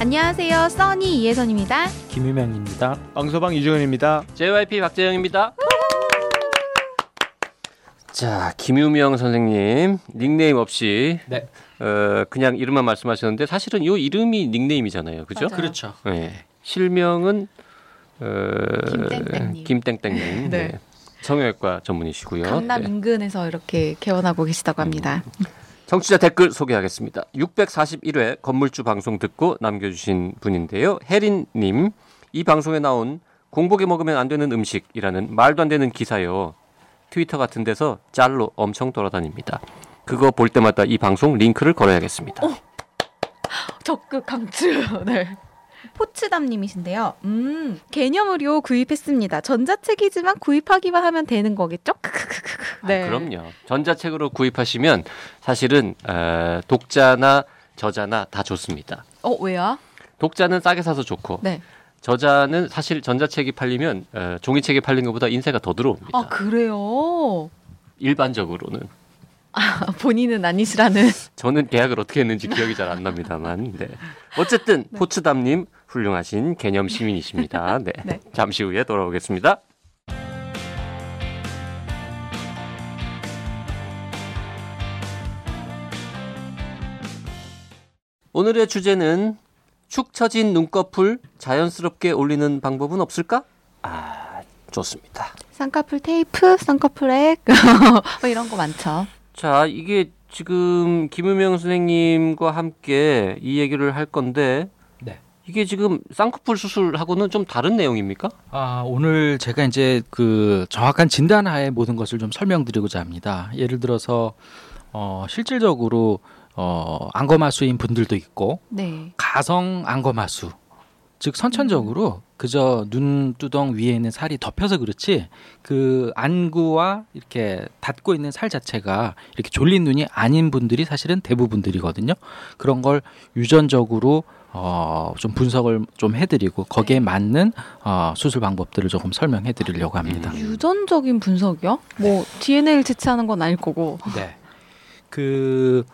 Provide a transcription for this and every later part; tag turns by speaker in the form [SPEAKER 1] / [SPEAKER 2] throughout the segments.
[SPEAKER 1] 안녕하세요. 써니 이혜선입니다.
[SPEAKER 2] 김유명입니다.
[SPEAKER 3] 왕소방 이주근입니다.
[SPEAKER 4] JYP 박재영입니다. 자, 김유명 선생님 닉네임 없이
[SPEAKER 2] 네.
[SPEAKER 4] 어, 그냥 이름만 말씀하셨는데 사실은 이 이름이 닉네임이잖아요, 그죠?
[SPEAKER 1] 맞아요.
[SPEAKER 2] 그렇죠.
[SPEAKER 4] 네. 실명은 어,
[SPEAKER 1] 김땡땡님.
[SPEAKER 4] 김땡땡님.
[SPEAKER 1] 네.
[SPEAKER 4] 네. 성형외과 전문이시고요.
[SPEAKER 1] 강남
[SPEAKER 4] 네.
[SPEAKER 1] 인근에서 이렇게 개원하고 계시다고 합니다.
[SPEAKER 4] 청취자 댓글 소개하겠습니다. 641회 건물주 방송 듣고 남겨주신 분인데요. 혜린님, 이 방송에 나온 공복에 먹으면 안 되는 음식이라는 말도 안 되는 기사요. 트위터 같은 데서 짤로 엄청 돌아다닙니다. 그거 볼 때마다 이 방송 링크를 걸어야겠습니다.
[SPEAKER 1] 적극 강추. 네. 포츠담님이신데요. 음, 개념 의료 구입했습니다. 전자책이지만 구입하기만 하면 되는 거겠죠? 크크크크크. 네.
[SPEAKER 4] 아, 그럼요. 전자책으로 구입하시면 사실은 어, 독자나 저자나 다 좋습니다.
[SPEAKER 1] 어, 왜요?
[SPEAKER 4] 독자는 싸게 사서 좋고
[SPEAKER 1] 네.
[SPEAKER 4] 저자는 사실 전자책이 팔리면 어, 종이책이 팔린 것보다 인세가 더 들어옵니다.
[SPEAKER 1] 아, 그래요?
[SPEAKER 4] 일반적으로는.
[SPEAKER 1] 아, 본인은 아니시라는.
[SPEAKER 4] 저는 계약을 어떻게 했는지 기억이 잘 안 납니다만. 네. 어쨌든 포츠담님 훌륭하신 개념 시민이십니다. 네.
[SPEAKER 1] 네.
[SPEAKER 4] 잠시 후에 돌아오겠습니다. 오늘의 주제는 축 처진 눈꺼풀 자연스럽게 올리는 방법은 없을까? 아, 좋습니다.
[SPEAKER 1] 쌍꺼풀 테이프, 쌍꺼풀 액. 뭐 이런 거 많죠.
[SPEAKER 4] 자, 이게 지금 김우명 선생님과 함께 이 얘기를 할 건데
[SPEAKER 2] 네.
[SPEAKER 4] 이게 지금 쌍꺼풀 수술하고는 좀 다른 내용입니까?
[SPEAKER 2] 아, 오늘 제가 이제 그 정확한 진단하에 모든 것을 좀 설명드리고자 합니다. 예를 들어서 어, 실질적으로 어, 안검하수인 분들도 있고
[SPEAKER 1] 네.
[SPEAKER 2] 가성 안검하수 즉 선천적으로 그저 눈두덩 위에 있는 살이 덮여서 그렇지 그 안구와 이렇게 닿고 있는 살 자체가 이렇게 졸린 눈이 아닌 분들이 사실은 대부분들이거든요. 그런 걸 유전적으로 어, 좀 분석을 좀 해드리고 거기에 맞는 어, 수술 방법들을 조금 설명해드리려고 합니다.
[SPEAKER 1] 유전적인 분석이요? 뭐 DNA를 채취하는 건 아닐 거고.
[SPEAKER 2] 네. 그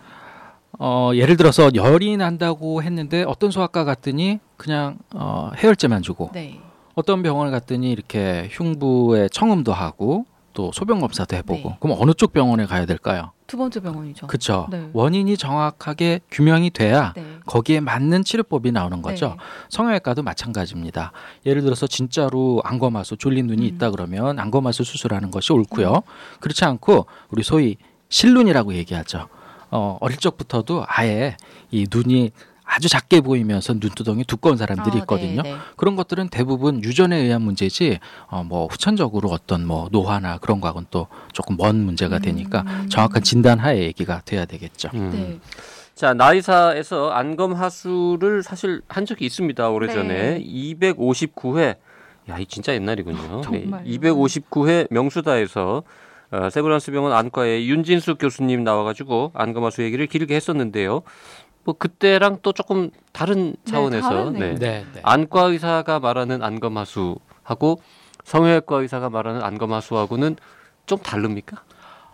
[SPEAKER 2] 어, 예를 들어서 열이 난다고 했는데 어떤 소아과 갔더니 그냥 어, 해열제만 주고
[SPEAKER 1] 네.
[SPEAKER 2] 어떤 병원을 갔더니 이렇게 흉부에 청음도 하고 또 소변 검사도 해보고
[SPEAKER 1] 네.
[SPEAKER 2] 그럼 어느 쪽 병원에 가야 될까요?
[SPEAKER 1] 두 번째 병원이죠.
[SPEAKER 2] 그렇죠.
[SPEAKER 1] 네.
[SPEAKER 2] 원인이 정확하게 규명이 돼야
[SPEAKER 1] 네.
[SPEAKER 2] 거기에 맞는 치료법이 나오는 거죠.
[SPEAKER 1] 네.
[SPEAKER 2] 성형외과도 마찬가지입니다. 예를 들어서 진짜로 안검하수 졸린 눈이
[SPEAKER 1] 음.
[SPEAKER 2] 있다 그러면 안검하수 수술하는 것이 옳고요. 그렇지 않고 우리 소위 실눈이라고 얘기하죠. 어, 어릴 적부터도 아예 이 눈이 아주 작게 보이면서 눈두덩이 두꺼운 사람들이
[SPEAKER 1] 아,
[SPEAKER 2] 있거든요.
[SPEAKER 1] 네, 네.
[SPEAKER 2] 그런 것들은 대부분 유전에 의한 문제지 어, 뭐 후천적으로 어떤 뭐 노화나 그런 거하고는 또 조금 먼 문제가 되니까
[SPEAKER 1] 음.
[SPEAKER 2] 정확한 진단 하에 얘기가 돼야 되겠죠.
[SPEAKER 4] 음.
[SPEAKER 1] 네.
[SPEAKER 4] 자, 나이사에서 안검 하수를 사실 한 적이 있습니다. 오래전에
[SPEAKER 1] 네.
[SPEAKER 4] 259회. 야, 이 진짜 옛날이군요.
[SPEAKER 1] 정말요?
[SPEAKER 4] 259회 명수다에서 어, 세브란스 병원 안과의 윤진수 교수님 나와가지고 안검 하수 얘기를 길게 했었는데요. 뭐 그때랑 또 조금 다른 차원에서
[SPEAKER 1] 다르네요.
[SPEAKER 2] 네, 네.
[SPEAKER 4] 안과 의사가 말하는 안검 하수하고 성형외과 의사가 말하는 안검 하수하고는 좀 다릅니까?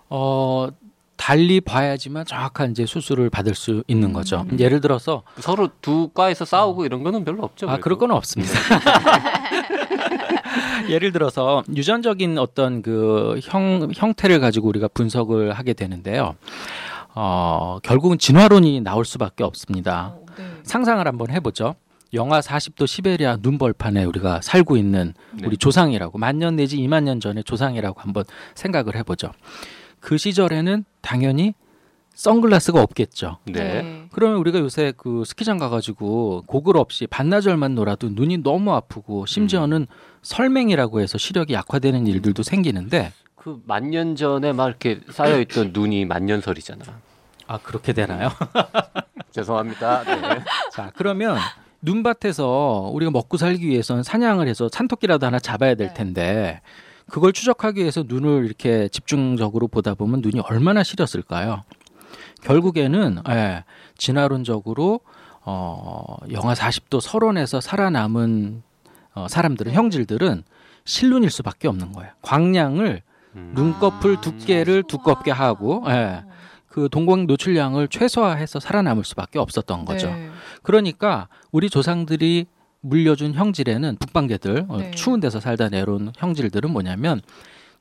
[SPEAKER 2] 어, 달리 봐야지만 정확한 이제 수술을 받을 수 있는 거죠.
[SPEAKER 1] 음.
[SPEAKER 2] 예를 들어서
[SPEAKER 4] 서로 두 과에서 싸우고 이런 거는 별로 없죠.
[SPEAKER 2] 아, 그럴
[SPEAKER 4] 그래도.
[SPEAKER 2] 건 없습니다. 예를 들어서 유전적인 어떤 그 형, 형태를 가지고 우리가 분석을 하게 되는데요. 어, 결국은 진화론이 나올 수밖에 없습니다.
[SPEAKER 1] 어, 네.
[SPEAKER 2] 상상을 한번 해보죠. 영하 40도 시베리아 눈벌판에 우리가 살고 있는
[SPEAKER 4] 네.
[SPEAKER 2] 우리 조상이라고 만년 내지 2만 년 전에 조상이라고 한번 생각을 해보죠. 그 시절에는 당연히 선글라스가 없겠죠.
[SPEAKER 4] 네.
[SPEAKER 2] 그러면 우리가 요새 그 스키장 가가지고 고글 없이 반나절만 놀아도 눈이 너무 아프고 심지어는 설맹이라고 해서 시력이 약화되는 일들도 생기는데
[SPEAKER 4] 그 만년 전에 막 이렇게 쌓여 있던 눈이 만년설이잖아.
[SPEAKER 2] 아 그렇게 되나요?
[SPEAKER 4] 죄송합니다. 네.
[SPEAKER 2] 자 그러면 눈밭에서 우리가 먹고 살기 위해서는 사냥을 해서 산토끼라도 하나 잡아야 될
[SPEAKER 1] 네.
[SPEAKER 2] 텐데 그걸 추적하기 위해서 눈을 이렇게 집중적으로 보다 보면 눈이 얼마나 시렸을까요? 결국에는 예, 진화론적으로 어, 영하 40도 설원에서 살아남은 어, 사람들은 형질들은 실눈일 수밖에 없는 거예요. 광량을
[SPEAKER 4] 음.
[SPEAKER 2] 눈꺼풀 두께를 두껍게 하고 예, 그 동공 노출량을 최소화해서 살아남을 수밖에 없었던 거죠.
[SPEAKER 1] 네.
[SPEAKER 2] 그러니까 우리 조상들이 물려준 형질에는 북방개들 어,
[SPEAKER 1] 네.
[SPEAKER 2] 추운 데서 살다 내려온 형질들은 뭐냐면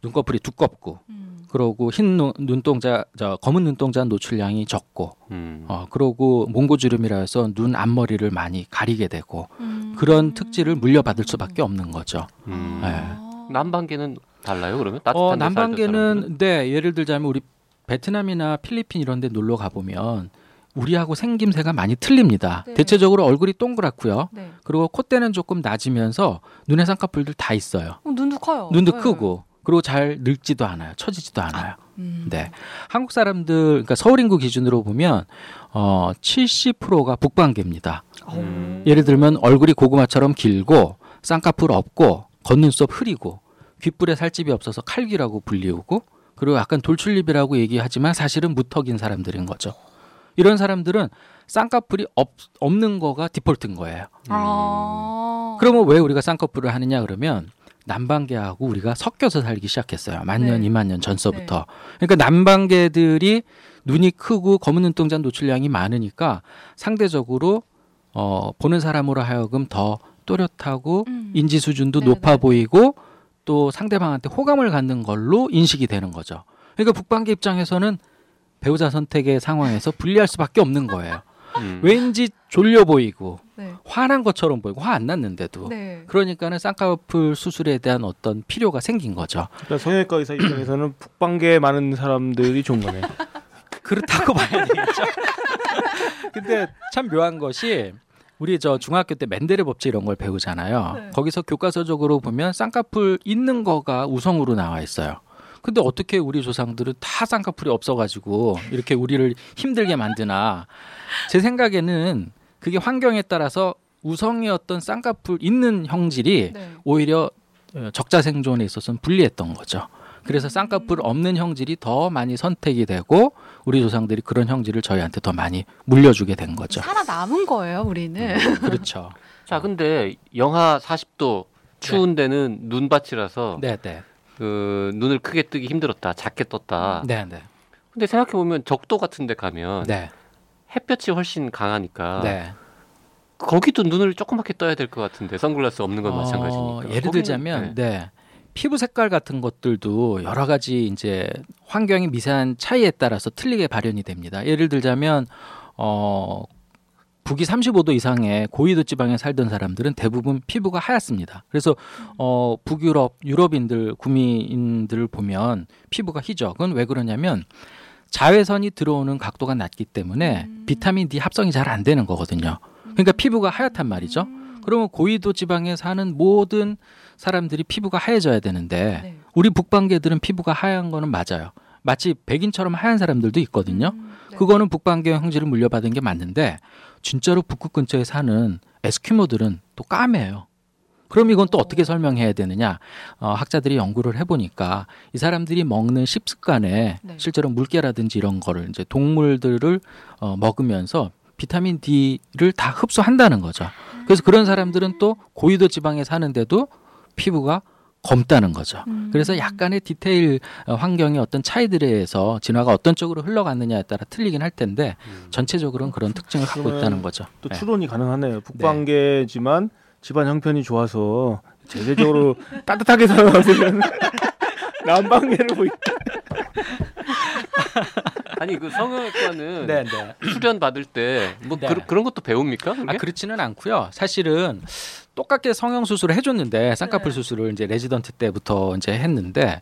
[SPEAKER 2] 눈꺼풀이 두껍고
[SPEAKER 1] 음.
[SPEAKER 2] 그러고 흰 눈, 눈동자 저 검은 눈동자 노출량이 적고
[SPEAKER 4] 음.
[SPEAKER 2] 어 그러고 몽고주름이라 해서 눈 앞머리를 많이 가리게 되고
[SPEAKER 1] 음.
[SPEAKER 2] 그런 특질을 물려받을 수밖에 없는 거죠.
[SPEAKER 4] 음.
[SPEAKER 2] 네.
[SPEAKER 1] 아.
[SPEAKER 4] 남반계는 달라요 그러면 따뜻한
[SPEAKER 2] 어,
[SPEAKER 4] 데 살던 사람들은?
[SPEAKER 2] 남반계는 네 예를 들자면 우리 베트남이나 필리핀 이런 데 놀러 가보면 우리하고 생김새가 많이 틀립니다.
[SPEAKER 1] 네.
[SPEAKER 2] 대체적으로 얼굴이 동그랗고요.
[SPEAKER 1] 네.
[SPEAKER 2] 그리고 콧대는 조금 낮으면서 눈의 쌍꺼풀들 다 있어요.
[SPEAKER 1] 어, 눈도 커요.
[SPEAKER 2] 눈도
[SPEAKER 1] 네.
[SPEAKER 2] 크고 그리고 잘 늙지도 않아요. 처지지도 않아요.
[SPEAKER 1] 음.
[SPEAKER 2] 네. 한국 사람들 그러니까 서울 인구 기준으로 보면 어 70%가 북방계입니다.
[SPEAKER 4] 음.
[SPEAKER 2] 예를 들면 얼굴이 고구마처럼 길고 쌍꺼풀 없고 겉눈썹 흐리고 귓불에 살집이 없어서 칼귀라고 불리우고 그리고 약간 돌출립이라고 얘기하지만 사실은 무턱인 사람들인 거죠. 이런 사람들은 쌍꺼풀이 없, 없는 거가 디폴트인 거예요.
[SPEAKER 1] 아.
[SPEAKER 2] 그러면 왜 우리가 쌍꺼풀을 하느냐 그러면 남방계하고 우리가 섞여서 살기 시작했어요. 만년,
[SPEAKER 1] 네.
[SPEAKER 2] 이만 년 전서부터. 그러니까 남방계들이 눈이 크고 검은 눈동자 노출량이 많으니까 상대적으로 어, 보는 사람으로 하여금 더 또렷하고
[SPEAKER 1] 음.
[SPEAKER 2] 인지 수준도
[SPEAKER 1] 네네.
[SPEAKER 2] 높아 보이고 또 상대방한테 호감을 갖는 걸로 인식이 되는 거죠. 그러니까 북방계 입장에서는 배우자 선택의 상황에서 불리할 수밖에 없는 거예요.
[SPEAKER 4] 음.
[SPEAKER 2] 왠지 졸려 보이고
[SPEAKER 1] 네.
[SPEAKER 2] 화난 것처럼 보이고 화 안 났는데도
[SPEAKER 1] 네.
[SPEAKER 2] 그러니까는 쌍꺼풀 수술에 대한 어떤 필요가 생긴 거죠.
[SPEAKER 3] 그러니까 성형외과 의사 입장에서는 북방계 많은 사람들이 좋은 거네.
[SPEAKER 2] 그렇다고 봐야 되겠죠. 근데 참 묘한 것이 우리 저 중학교 때 맨데레 법칙 이런 걸 배우잖아요.
[SPEAKER 1] 네.
[SPEAKER 2] 거기서 교과서적으로 보면 쌍꺼풀 있는 거가 우성으로 나와 있어요. 근데 어떻게 우리 조상들은 다 쌍꺼풀이 없어가지고 이렇게 우리를 힘들게 만드나? 제 생각에는 그게 환경에 따라서 우성이었던 쌍꺼풀 있는 형질이
[SPEAKER 1] 네.
[SPEAKER 2] 오히려 어, 적자 생존에 있어서는 불리했던 거죠. 그래서 쌍꺼풀 없는 형질이 더 많이 선택이 되고 우리 조상들이 그런 형질을 저희한테 더 많이 물려주게 된 거죠.
[SPEAKER 1] 살아남은 거예요, 우리는.
[SPEAKER 2] 그렇죠.
[SPEAKER 4] 자 근데 영하 40도 추운 데는 눈밭이라서
[SPEAKER 2] 네, 네,
[SPEAKER 4] 그 눈을 크게 뜨기 힘들었다 작게 떴다
[SPEAKER 2] 네, 네,
[SPEAKER 4] 근데 생각해 보면 적도 같은 데 가면
[SPEAKER 2] 네,
[SPEAKER 4] 햇볕이 훨씬 강하니까
[SPEAKER 2] 네.
[SPEAKER 4] 거기도 눈을 조그맣게 떠야 될 것 같은데 선글라스 없는 건
[SPEAKER 2] 어,
[SPEAKER 4] 마찬가지니까
[SPEAKER 2] 예를
[SPEAKER 4] 거기는-
[SPEAKER 2] 들자면,
[SPEAKER 4] 네.
[SPEAKER 2] 네. 피부 색깔 같은 것들도 여러 가지 이제 환경의 미세한 차이에 따라서 틀리게 발현이 됩니다. 예를 들자면 어 북위 35도 이상의 고위도 지방에 살던 사람들은 대부분 피부가 하얗습니다. 그래서 어 북유럽 유럽인들 구미인들을 보면 피부가 희죠. 그건 왜 그러냐면 자외선이 들어오는 각도가 낮기 때문에
[SPEAKER 1] 음.
[SPEAKER 2] 비타민 D 합성이 잘 안 되는 거거든요. 그러니까 피부가 하얗단 말이죠. 그러면 고위도 지방에 사는 모든 사람들이 피부가 하얘져야 되는데
[SPEAKER 1] 네.
[SPEAKER 2] 우리 북방계들은 피부가 하얀 거는 맞아요. 마치 백인처럼 하얀 사람들도 있거든요.
[SPEAKER 1] 음, 네.
[SPEAKER 2] 그거는 북방계 형질을 물려받은 게 맞는데 진짜로 북극 근처에 사는 에스키모들은 또 까매요. 그럼 이건 또 어떻게 설명해야 되느냐? 어, 학자들이 연구를 해보니까 이 사람들이 먹는 식습관에
[SPEAKER 1] 네.
[SPEAKER 2] 실제로 물개라든지 이런 거를 이제 동물들을 어, 먹으면서 비타민 D를 다 흡수한다는 거죠. 그래서 그런 사람들은 또 고위도 지방에 사는데도 피부가 검다는 거죠.
[SPEAKER 1] 음.
[SPEAKER 2] 그래서 약간의 디테일 어, 환경의 어떤 차이들에 의해서 진화가 어떤 쪽으로 흘러갔느냐에 따라 틀리긴 할 텐데
[SPEAKER 4] 음.
[SPEAKER 2] 전체적으로는 그런 특징을 갖고 있다는 거죠.
[SPEAKER 3] 또
[SPEAKER 2] 네.
[SPEAKER 3] 추론이 가능하네요. 북방계지만 집안 형편이 좋아서 제대적으로 따뜻하게 살아가면 남방계를 보이.
[SPEAKER 4] 아니 그 성형외과는
[SPEAKER 2] 네, 네.
[SPEAKER 4] 수련 받을 때뭐
[SPEAKER 2] 네.
[SPEAKER 4] 그, 런 것도 배웁니까? 그게?
[SPEAKER 2] 아 그렇지는 않고요. 사실은 똑같게 성형 수술을 해줬는데 쌍꺼풀
[SPEAKER 1] 네.
[SPEAKER 2] 수술을 이제 레지던트 때부터 이제 했는데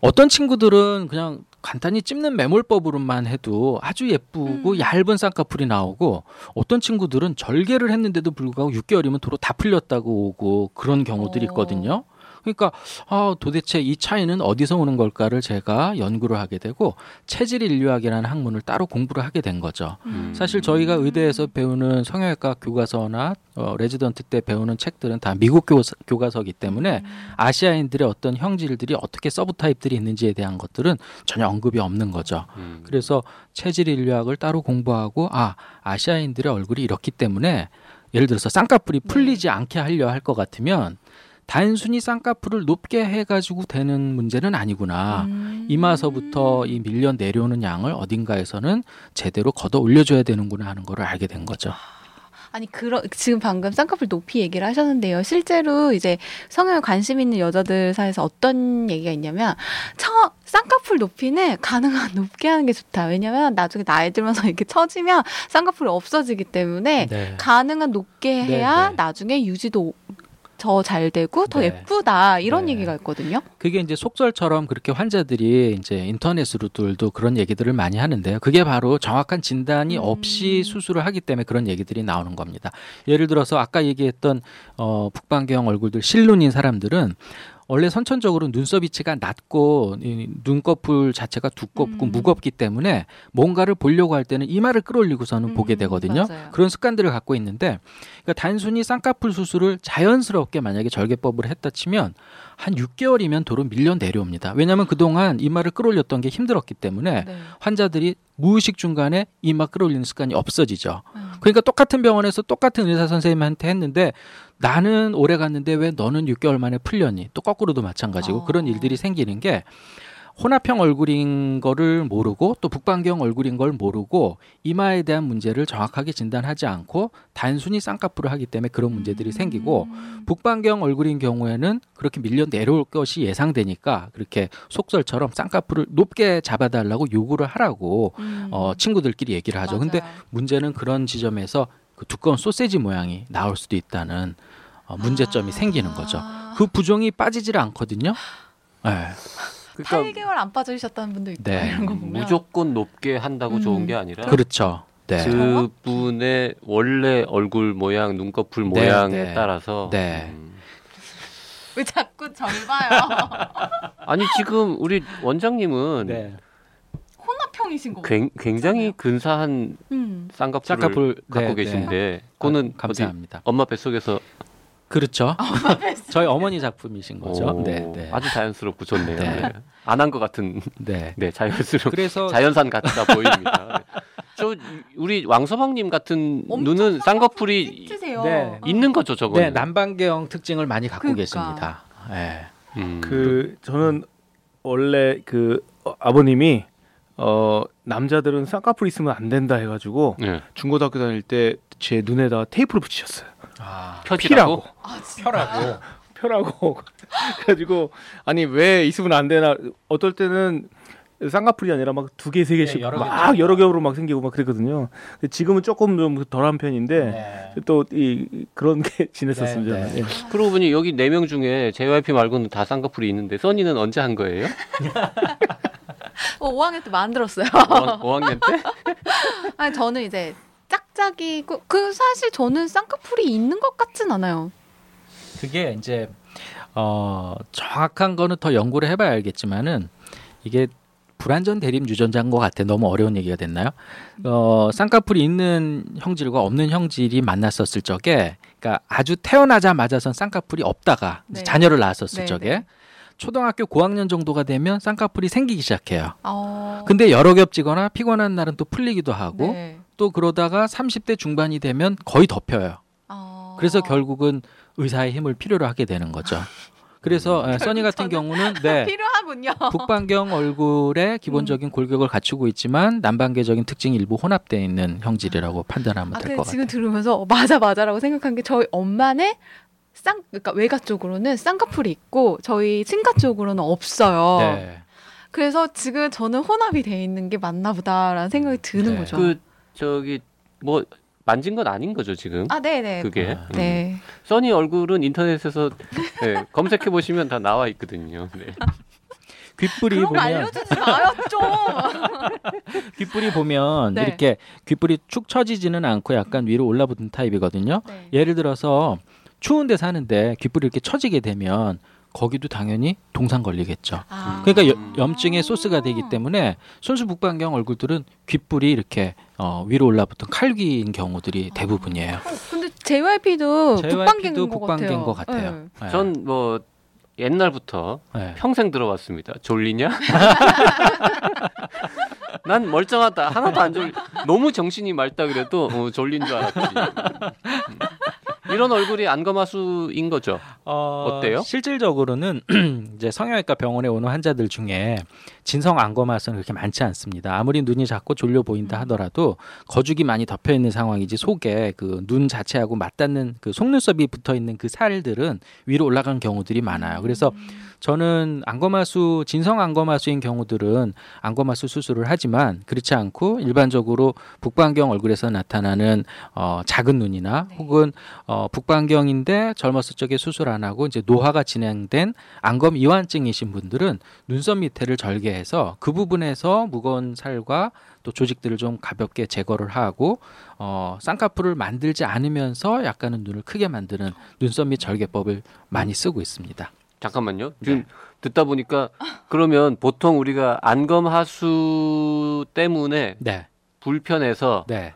[SPEAKER 2] 어떤 친구들은 그냥 간단히 찝는 매몰법으로만 해도 아주 예쁘고
[SPEAKER 1] 음.
[SPEAKER 2] 얇은 쌍꺼풀이 나오고 어떤 친구들은 절개를 했는데도 불구하고 6개월이면 도로 다 풀렸다고 오고 그런 경우들이
[SPEAKER 1] 어.
[SPEAKER 2] 있거든요. 그러니까 아, 도대체 이 차이는 어디서 오는 걸까를 제가 연구를 하게 되고 체질 인류학이라는 학문을 따로 공부를 하게 된 거죠.
[SPEAKER 4] 음.
[SPEAKER 2] 사실 저희가 의대에서 배우는 성형외과 교과서나 어, 레지던트 때 배우는 책들은 다 미국 교과서, 교과서기 때문에 아시아인들의 어떤 형질들이 어떻게 subtype들이 있는지에 대한 것들은 전혀 언급이 없는 거죠.
[SPEAKER 4] 음.
[SPEAKER 2] 그래서 체질 인류학을 따로 공부하고 아 아시아인들의 얼굴이 이렇기 때문에 예를 들어서 쌍꺼풀이 풀리지 않게 하려 할 것 같으면 단순히 쌍꺼풀을 높게 해가지고 되는 문제는 아니구나.
[SPEAKER 1] 음.
[SPEAKER 2] 이마서부터 이 밀려 내려오는 양을 어딘가에서는 제대로 걷어 올려줘야 되는구나 하는 거를 알게 된 거죠.
[SPEAKER 1] 아니 그러 지금 방금 쌍꺼풀 높이 얘기를 하셨는데요. 실제로 이제 성형에 관심 있는 여자들 사이에서 어떤 얘기가 있냐면 처 쌍꺼풀 높이는 가능한 높게 하는 게 좋다. 왜냐면 나중에 나이 들면서 이렇게 처지면 쌍꺼풀이 없어지기 때문에
[SPEAKER 2] 네.
[SPEAKER 1] 가능한 높게 해야
[SPEAKER 2] 네, 네.
[SPEAKER 1] 나중에 유지도 더 잘 되고 더
[SPEAKER 2] 네.
[SPEAKER 1] 예쁘다 이런
[SPEAKER 2] 네.
[SPEAKER 1] 얘기가 있거든요.
[SPEAKER 2] 그게 이제 속설처럼 그렇게 환자들이 이제 인터넷으로들도 그런 얘기들을 많이 하는데요. 그게 바로 정확한 진단이
[SPEAKER 1] 음.
[SPEAKER 2] 없이 수술을 하기 때문에 그런 얘기들이 나오는 겁니다. 예를 들어서 아까 얘기했던 어, 북방경 얼굴들 실눈인 사람들은 원래 선천적으로 눈썹 위치가 낮고 이 눈꺼풀 자체가 두껍고
[SPEAKER 1] 음.
[SPEAKER 2] 무겁기 때문에 뭔가를 보려고 할 때는 이마를 끌어올리고서는
[SPEAKER 1] 음,
[SPEAKER 2] 보게 되거든요.
[SPEAKER 1] 맞아요.
[SPEAKER 2] 그런 습관들을 갖고 있는데 그러니까 단순히 쌍꺼풀 수술을 자연스럽게 만약에 절개법을 했다 치면 한 6개월이면 도로 밀려 내려옵니다. 왜냐하면 그동안 이마를 끌어올렸던 게 힘들었기 때문에
[SPEAKER 1] 네.
[SPEAKER 2] 환자들이 무의식 중간에 이마 끌어올리는 습관이 없어지죠.
[SPEAKER 1] 음.
[SPEAKER 2] 그러니까 똑같은 병원에서 똑같은 의사 선생님한테 했는데 나는 오래 갔는데 왜 너는 6개월 만에 풀렸니? 또 거꾸로도 마찬가지고
[SPEAKER 1] 어.
[SPEAKER 2] 그런 일들이 생기는 게 혼합형 얼굴인 거를 모르고 또 북방경 얼굴인 걸 모르고 이마에 대한 문제를 정확하게 진단하지 않고 단순히 쌍꺼풀을 하기 때문에 그런 문제들이 생기고
[SPEAKER 1] 음.
[SPEAKER 2] 북방경 얼굴인 경우에는 그렇게 밀려 내려올 것이 예상되니까 그렇게 속설처럼 쌍꺼풀을 높게 잡아달라고 요구를 하라고
[SPEAKER 1] 음.
[SPEAKER 2] 어, 친구들끼리 얘기를 하죠. 근데
[SPEAKER 1] 맞아요.
[SPEAKER 2] 문제는 그런 지점에서 그 두꺼운 소세지 모양이 나올 수도 있다는 어, 문제점이
[SPEAKER 1] 아.
[SPEAKER 2] 생기는 거죠. 그 부종이 빠지질 않거든요. 네.
[SPEAKER 4] 그러니까
[SPEAKER 1] 8개월 안 빠져주셨다는 분도 있고
[SPEAKER 2] 네.
[SPEAKER 1] 이런 거 보면
[SPEAKER 4] 무조건 높게 한다고
[SPEAKER 1] 음.
[SPEAKER 4] 좋은 게 아니라
[SPEAKER 2] 그렇죠. 네.
[SPEAKER 4] 그분의 원래 얼굴 모양, 눈꺼풀
[SPEAKER 2] 네,
[SPEAKER 4] 모양에
[SPEAKER 2] 네.
[SPEAKER 4] 따라서
[SPEAKER 2] 네.
[SPEAKER 4] 음.
[SPEAKER 1] 왜 자꾸 절 봐요?
[SPEAKER 4] 아니 지금 우리 원장님은
[SPEAKER 2] 네.
[SPEAKER 1] 혼합형이신 거.
[SPEAKER 4] 굉- 굉장히 근사한
[SPEAKER 1] 음.
[SPEAKER 4] 쌍꺼풀을
[SPEAKER 2] 쌍꺼풀,
[SPEAKER 4] 갖고
[SPEAKER 2] 네,
[SPEAKER 4] 계신데 그거는
[SPEAKER 2] 아, 감사합니다.
[SPEAKER 4] 엄마 뱃속에서
[SPEAKER 2] 그렇죠. 저희 어머니 작품이신 거죠.
[SPEAKER 4] 오,
[SPEAKER 2] 네, 네.
[SPEAKER 4] 아주 자연스럽고 좋네요.
[SPEAKER 2] 네.
[SPEAKER 4] 안한 것 같은
[SPEAKER 2] 네.
[SPEAKER 4] 네 자연스러운
[SPEAKER 2] 그래서
[SPEAKER 4] 자연산 같다 보입니다. 네. 저 우리 왕서방님 같은 눈은 쌍꺼풀이.
[SPEAKER 2] 네.
[SPEAKER 4] 있는 거죠, 저거는.
[SPEAKER 2] 네, 남방경 특징을 많이 갖고
[SPEAKER 1] 그러니까.
[SPEAKER 2] 계십니다. 네.
[SPEAKER 4] 음.
[SPEAKER 3] 그 저는 원래 그 어, 아버님이 어 남자들은 쌍꺼풀 있으면 안 된다 해가지고
[SPEAKER 4] 네.
[SPEAKER 3] 중고등학교 다닐 때 제 눈에다 테이프를 붙이셨어요.
[SPEAKER 2] 아,
[SPEAKER 4] 펴지라고.
[SPEAKER 1] 아, 진짜?
[SPEAKER 2] 펴라고.
[SPEAKER 3] 펴라고 그래가지고 아니 왜 있으면 안 되나 어떨 때는 쌍꺼풀이 아니라 막 두 개 세 개씩
[SPEAKER 2] 네, 여러
[SPEAKER 3] 막
[SPEAKER 2] 개.
[SPEAKER 3] 여러 겹으로 막 생기고 막 그랬거든요. 근데 지금은 조금 좀 덜한 편인데
[SPEAKER 2] 네.
[SPEAKER 3] 또이 그런 게 지냈었습니다.
[SPEAKER 2] 네, 네.
[SPEAKER 3] 예.
[SPEAKER 4] 그러고 보니 여기 네 명 중에 JYP 말고는 다 쌍꺼풀이 있는데 써니는 언제 한 거예요?
[SPEAKER 1] 어, 5학년 때 만들었어요.
[SPEAKER 4] 5학 년 때?
[SPEAKER 1] 아니 저는 이제 짝짝이고 그 사실 저는 쌍꺼풀이 있는 것 같진 않아요.
[SPEAKER 2] 그게 이제 어 정확한 거는 더 연구를 해봐야 알겠지만은 이게 불완전 대립 유전자인 것 같아. 너무 어려운 얘기가 됐나요? 어 쌍꺼풀이 있는 형질과 없는 형질이 만났었을 적에, 그러니까 아주 태어나자마자선 쌍꺼풀이 없다가
[SPEAKER 1] 네.
[SPEAKER 2] 자녀를 낳았었을
[SPEAKER 1] 네,
[SPEAKER 2] 적에
[SPEAKER 1] 네.
[SPEAKER 2] 초등학교 고학년 정도가 되면 쌍꺼풀이 생기기 시작해요.
[SPEAKER 1] 어...
[SPEAKER 2] 근데 여러 겹지거나 피곤한 날은 또 풀리기도 하고
[SPEAKER 1] 네.
[SPEAKER 2] 또 그러다가 30대 중반이 되면 거의 덮여요.
[SPEAKER 1] 어...
[SPEAKER 2] 그래서 결국은 의사의 힘을 필요로 하게 되는 거죠. 그래서 에, 써니 같은 경우는 네,
[SPEAKER 1] 필요하군요.
[SPEAKER 2] 북방경 얼굴에 기본적인 골격을 갖추고 있지만 남방계적인 특징이 일부 혼합되어 있는 형질이라고 판단하면
[SPEAKER 1] 아,
[SPEAKER 2] 될
[SPEAKER 1] 근데
[SPEAKER 2] 것
[SPEAKER 1] 지금
[SPEAKER 2] 같아요.
[SPEAKER 1] 들으면서 어, 맞아 맞아라고 생각한 게 저희 엄마는 쌍 그러니까 외가 쪽으로는 쌍꺼풀이 있고 저희 친가 쪽으로는 없어요.
[SPEAKER 2] 네.
[SPEAKER 1] 그래서 지금 저는 혼합이 돼 있는 게 맞나 보다라는 생각이 드는
[SPEAKER 2] 네.
[SPEAKER 1] 거죠.
[SPEAKER 4] 그 저기 뭐 만진 건 아닌 거죠 지금?
[SPEAKER 1] 아, 네네.
[SPEAKER 4] 그게.
[SPEAKER 2] 아,
[SPEAKER 4] 음.
[SPEAKER 1] 네.
[SPEAKER 4] 써니 얼굴은 인터넷에서 네, 검색해 보시면 다 나와 있거든요. 네.
[SPEAKER 2] 귓불이 보면
[SPEAKER 1] 알려주지 마요 좀.
[SPEAKER 2] 귓불이 보면
[SPEAKER 1] 네.
[SPEAKER 2] 이렇게 귓불이 축 처지지는 않고 약간 위로 올라붙은 타입이거든요.
[SPEAKER 1] 네.
[SPEAKER 2] 예를 들어서 추운 데 사는데 귓불이 이렇게 처지게 되면 거기도 당연히 동상 걸리겠죠.
[SPEAKER 1] 아.
[SPEAKER 2] 그러니까 여- 염증의 소스가 되기 때문에 순수 북방경 얼굴들은 귓불이 이렇게 어, 위로 올라붙은 칼귀인 경우들이 대부분이에요.
[SPEAKER 1] 어, 근데 JYP도
[SPEAKER 2] JYP 도
[SPEAKER 1] 북방계인 것 같아요.
[SPEAKER 2] 것 같아요.
[SPEAKER 1] 네.
[SPEAKER 2] 네.
[SPEAKER 4] 전뭐 옛날부터
[SPEAKER 2] 네.
[SPEAKER 4] 평생 들어왔습니다. 졸리냐? 난 멀쩡하다. 하나도 안 졸리. 너무 정신이 맑다 그래도 어, 졸린 줄 알았지. 음. 이런 얼굴이 안검하수인 거죠.
[SPEAKER 2] 어,
[SPEAKER 4] 어때요?
[SPEAKER 2] 실질적으로는 이제 성형외과 병원에 오는 환자들 중에 진성 안검하수는 그렇게 많지 않습니다. 아무리 눈이 작고 졸려 보인다 하더라도 거죽이 많이 덮여 있는 상황이지 속에 그 눈 자체하고 맞닿는 그 속눈썹이 붙어 있는 그 살들은 위로 올라간 경우들이 많아요. 그래서 저는 안검하수 진성 안검하수인 경우들은 안검하수 수술을 하지만 그렇지 않고 일반적으로 북방경 얼굴에서 나타나는 어, 작은 눈이나
[SPEAKER 1] 네.
[SPEAKER 2] 혹은 어, 북방경인데 젊었을 적에 수술 안 하고 이제 노화가 진행된 안검 이완증이신 분들은 눈썹 밑에를 절개해서 그 부분에서 무거운 살과 또 조직들을 좀 가볍게 제거를 하고 어, 쌍꺼풀을 만들지 않으면서 약간은 눈을 크게 만드는 눈썹 밑 절개법을 많이 쓰고 있습니다.
[SPEAKER 4] 잠깐만요. 지금 듣다 보니까 그러면 보통 우리가 안검하수 때문에
[SPEAKER 2] 네,
[SPEAKER 4] 불편해서
[SPEAKER 2] 네,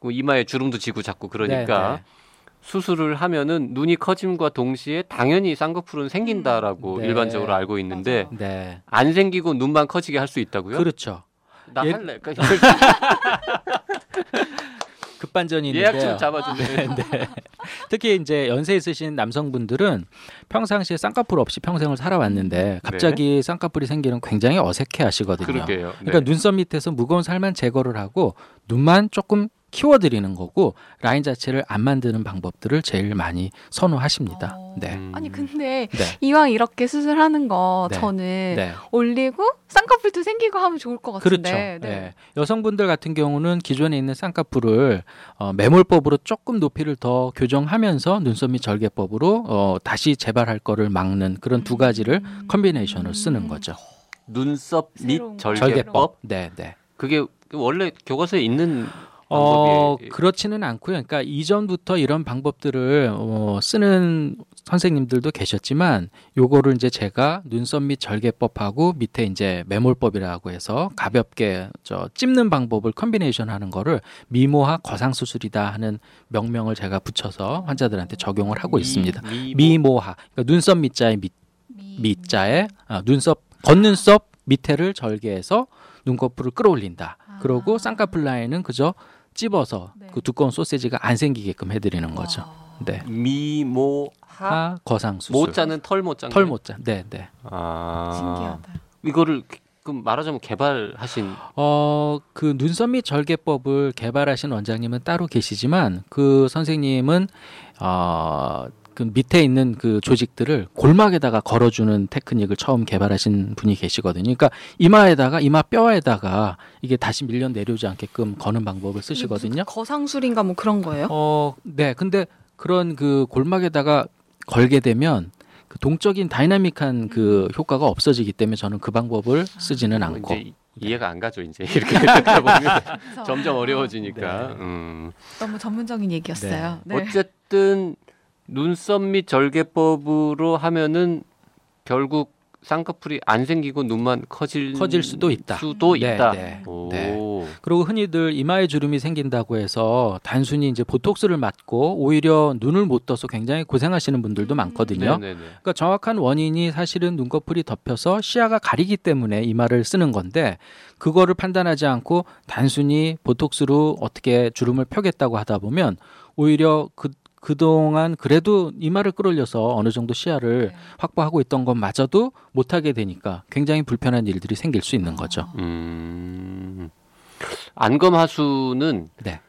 [SPEAKER 4] 그 이마에 주름도 지고 자꾸 그러니까
[SPEAKER 2] 네, 네.
[SPEAKER 4] 수술을 하면은 눈이 커짐과 동시에 당연히 쌍꺼풀은 생긴다라고
[SPEAKER 2] 네.
[SPEAKER 4] 일반적으로 알고 있는데.
[SPEAKER 2] 네.
[SPEAKER 4] 안 생기고 눈만 커지게 할 수 있다고요?
[SPEAKER 2] 그렇죠.
[SPEAKER 4] 나
[SPEAKER 2] 예-
[SPEAKER 4] 할래. 그러니까
[SPEAKER 2] 급반전이
[SPEAKER 4] 예약
[SPEAKER 2] 있는데요.
[SPEAKER 4] 좀 잡아주네.
[SPEAKER 2] 네. 특히 이제 연세 있으신 남성분들은 평상시에 쌍꺼풀 없이 평생을 살아왔는데 갑자기 쌍꺼풀이 생기는 굉장히 어색해 하시거든요.
[SPEAKER 4] 그러게요. 네.
[SPEAKER 2] 그러니까 눈썹 밑에서 무거운 살만 제거를 하고 눈만 조금 키워드리는 거고 라인 자체를 안 만드는 방법들을 제일 많이 선호하십니다.
[SPEAKER 1] 어.
[SPEAKER 2] 네.
[SPEAKER 4] 음.
[SPEAKER 1] 아니 근데
[SPEAKER 2] 네.
[SPEAKER 1] 이왕 이렇게 수술하는 거
[SPEAKER 2] 네.
[SPEAKER 1] 저는
[SPEAKER 2] 네.
[SPEAKER 1] 올리고 쌍꺼풀도 생기고 하면 좋을 것
[SPEAKER 2] 그렇죠.
[SPEAKER 1] 같은데.
[SPEAKER 2] 네. 여성분들 같은 경우는 기존에 있는 쌍꺼풀을 어, 매몰법으로 조금 높이를 더 교정하면서 눈썹 밑 절개법으로 어, 다시 재발할 거를 막는 그런 두 가지를
[SPEAKER 1] 음.
[SPEAKER 2] 컨비네이션을 쓰는 거죠.
[SPEAKER 4] 눈썹 밑
[SPEAKER 1] 거.
[SPEAKER 4] 절개법.
[SPEAKER 2] 네, 네.
[SPEAKER 4] 그게 원래 교과서에 있는
[SPEAKER 2] 어, 그렇지는 않고요. 그러니까 이전부터 이런 방법들을 어, 쓰는 선생님들도 계셨지만 요거를 이제 제가 눈썹 밑 절개법하고 밑에 이제 매몰법이라고 해서 가볍게 저 찝는 방법을 combination 하는 거를 미모하 거상 수술이다 하는 명명을 제가 붙여서 환자들한테 적용을 하고 있습니다.
[SPEAKER 4] 미,
[SPEAKER 2] 미모하. 그러니까 눈썹 밑자의 밑
[SPEAKER 1] 미-
[SPEAKER 2] 밑자에 아, 눈썹 겉눈썹 밑에를 절개해서 눈꺼풀을 끌어올린다. 그러고
[SPEAKER 1] 아.
[SPEAKER 2] 쌍꺼풀 라인은 그저 찝어서
[SPEAKER 1] 네.
[SPEAKER 2] 그 두꺼운 소세지가 안 생기게끔 해드리는 거죠.
[SPEAKER 1] 와.
[SPEAKER 2] 네.
[SPEAKER 4] 미모하
[SPEAKER 2] 하 거상 수술.
[SPEAKER 4] 모자는 털 모자.
[SPEAKER 2] 털 모자. 네, 네.
[SPEAKER 4] 아
[SPEAKER 1] 신기하다.
[SPEAKER 4] 이거를 그럼 말하자면 개발하신
[SPEAKER 2] 어, 그 눈썹 밑 절개법을 개발하신 원장님은 따로 계시지만 그 선생님은 어, 그 밑에 있는 그 조직들을 골막에다가 걸어주는 테크닉을 처음 개발하신 분이 계시거든요. 그러니까 이마에다가 이마 뼈에다가 이게 다시 밀려 내려오지 않게끔 거는 방법을 쓰시거든요.
[SPEAKER 1] 무슨 거상술인가 뭐 그런 거예요?
[SPEAKER 2] 어, 네. 근데 그런 그 골막에다가 걸게 되면 그 동적인 다이나믹한 그 효과가 없어지기 때문에 저는 그 방법을 쓰지는 않고.
[SPEAKER 4] 뭐 이제 이해가 안 가죠 이제 이렇게 듣다 보면 점점 어려워지니까.
[SPEAKER 2] 네.
[SPEAKER 4] 음.
[SPEAKER 1] 너무 전문적인 얘기였어요. 네.
[SPEAKER 4] 어쨌든 눈썹 밑 절개법으로 하면은 결국 쌍꺼풀이 안 생기고 눈만 커질
[SPEAKER 2] 커질 수도 있다.
[SPEAKER 4] 수도
[SPEAKER 2] 네,
[SPEAKER 4] 있다.
[SPEAKER 2] 네,
[SPEAKER 4] 오.
[SPEAKER 2] 네. 그리고 흔히들 이마에 주름이 생긴다고 해서 단순히 이제 보톡스를 맞고 오히려 눈을 못 떠서 굉장히 고생하시는 분들도 많거든요.
[SPEAKER 4] 네네네.
[SPEAKER 2] 그러니까 정확한 원인이 사실은 눈꺼풀이 덮여서 시야가 가리기 때문에 이마를 쓰는 건데 그거를 판단하지 않고 단순히 보톡스로 어떻게 주름을 펴겠다고 하다 보면 오히려 그 그동안 그래도 이마를 끌어올려서 어느 정도 시야를
[SPEAKER 1] 네.
[SPEAKER 2] 확보하고 있던 것마저도 못하게 되니까 굉장히 불편한 일들이 생길 수 있는 거죠.
[SPEAKER 4] 음. 안검하수는
[SPEAKER 2] 네.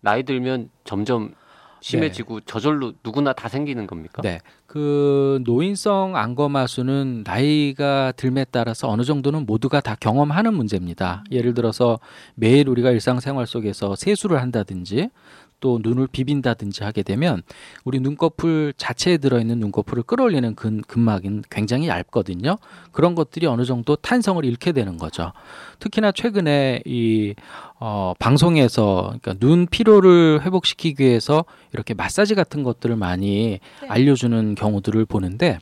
[SPEAKER 4] 나이 들면 점점 심해지고 저절로 누구나 다 생기는 겁니까?
[SPEAKER 2] 네. 그 노인성 안검하수는 나이가 들에 따라서 어느 정도는 모두가 다 경험하는 문제입니다. 예를 들어서 매일 우리가 일상생활 속에서 세수를 한다든지 또 눈을 비빈다든지 하게 되면 우리 눈꺼풀 자체에 들어있는 눈꺼풀을 끌어올리는 근, 근막은 굉장히 얇거든요. 그런 것들이 어느 정도 탄성을 잃게 되는 거죠. 특히나 최근에 이 어, 방송에서 그러니까 눈 피로를 회복시키기 위해서 이렇게 마사지 같은 것들을 많이
[SPEAKER 1] 네.
[SPEAKER 2] 알려주는 경우들을 보는데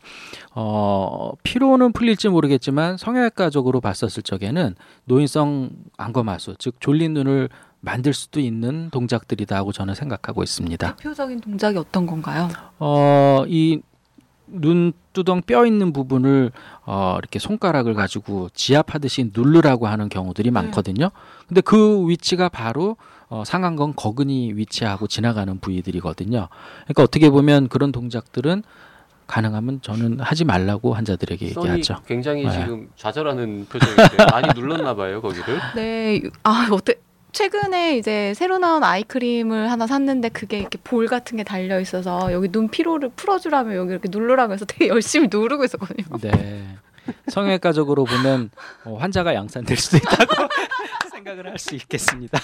[SPEAKER 2] 어, 피로는 풀릴지 모르겠지만 성형외과적으로 봤었을 적에는 노인성 안검하수 즉 졸린 눈을 만들 수도 있는 동작들이다 하고 저는 생각하고 있습니다.
[SPEAKER 1] 대표적인 동작이 어떤 건가요?
[SPEAKER 2] 어, 이 눈두덩 뼈 있는 부분을 어, 이렇게 손가락을 가지고 지압하듯이 누르라고 하는 경우들이 많거든요. 근데 그 위치가 바로 어, 상안건 거근이 위치하고 지나가는 부위들이거든요. 그러니까 어떻게 보면 그런 동작들은 가능하면 저는 하지 말라고 환자들에게 얘기하죠.
[SPEAKER 4] 굉장히
[SPEAKER 2] 네.
[SPEAKER 4] 지금 좌절하는 표정인데 많이 눌렀나 봐요 거기를.
[SPEAKER 1] 네, 아 어때? 최근에 이제 새로 나온 아이크림을 하나 샀는데 그게 이렇게 볼 같은 게 달려 있어서 여기 눈 피로를 풀어주라면 여기 이렇게 누르라고 해서 되게 열심히 누르고 있었거든요.
[SPEAKER 2] 네. 성형외과적으로 보면 어, 환자가 양산될 수도 있다고 생각을 할 수 있겠습니다.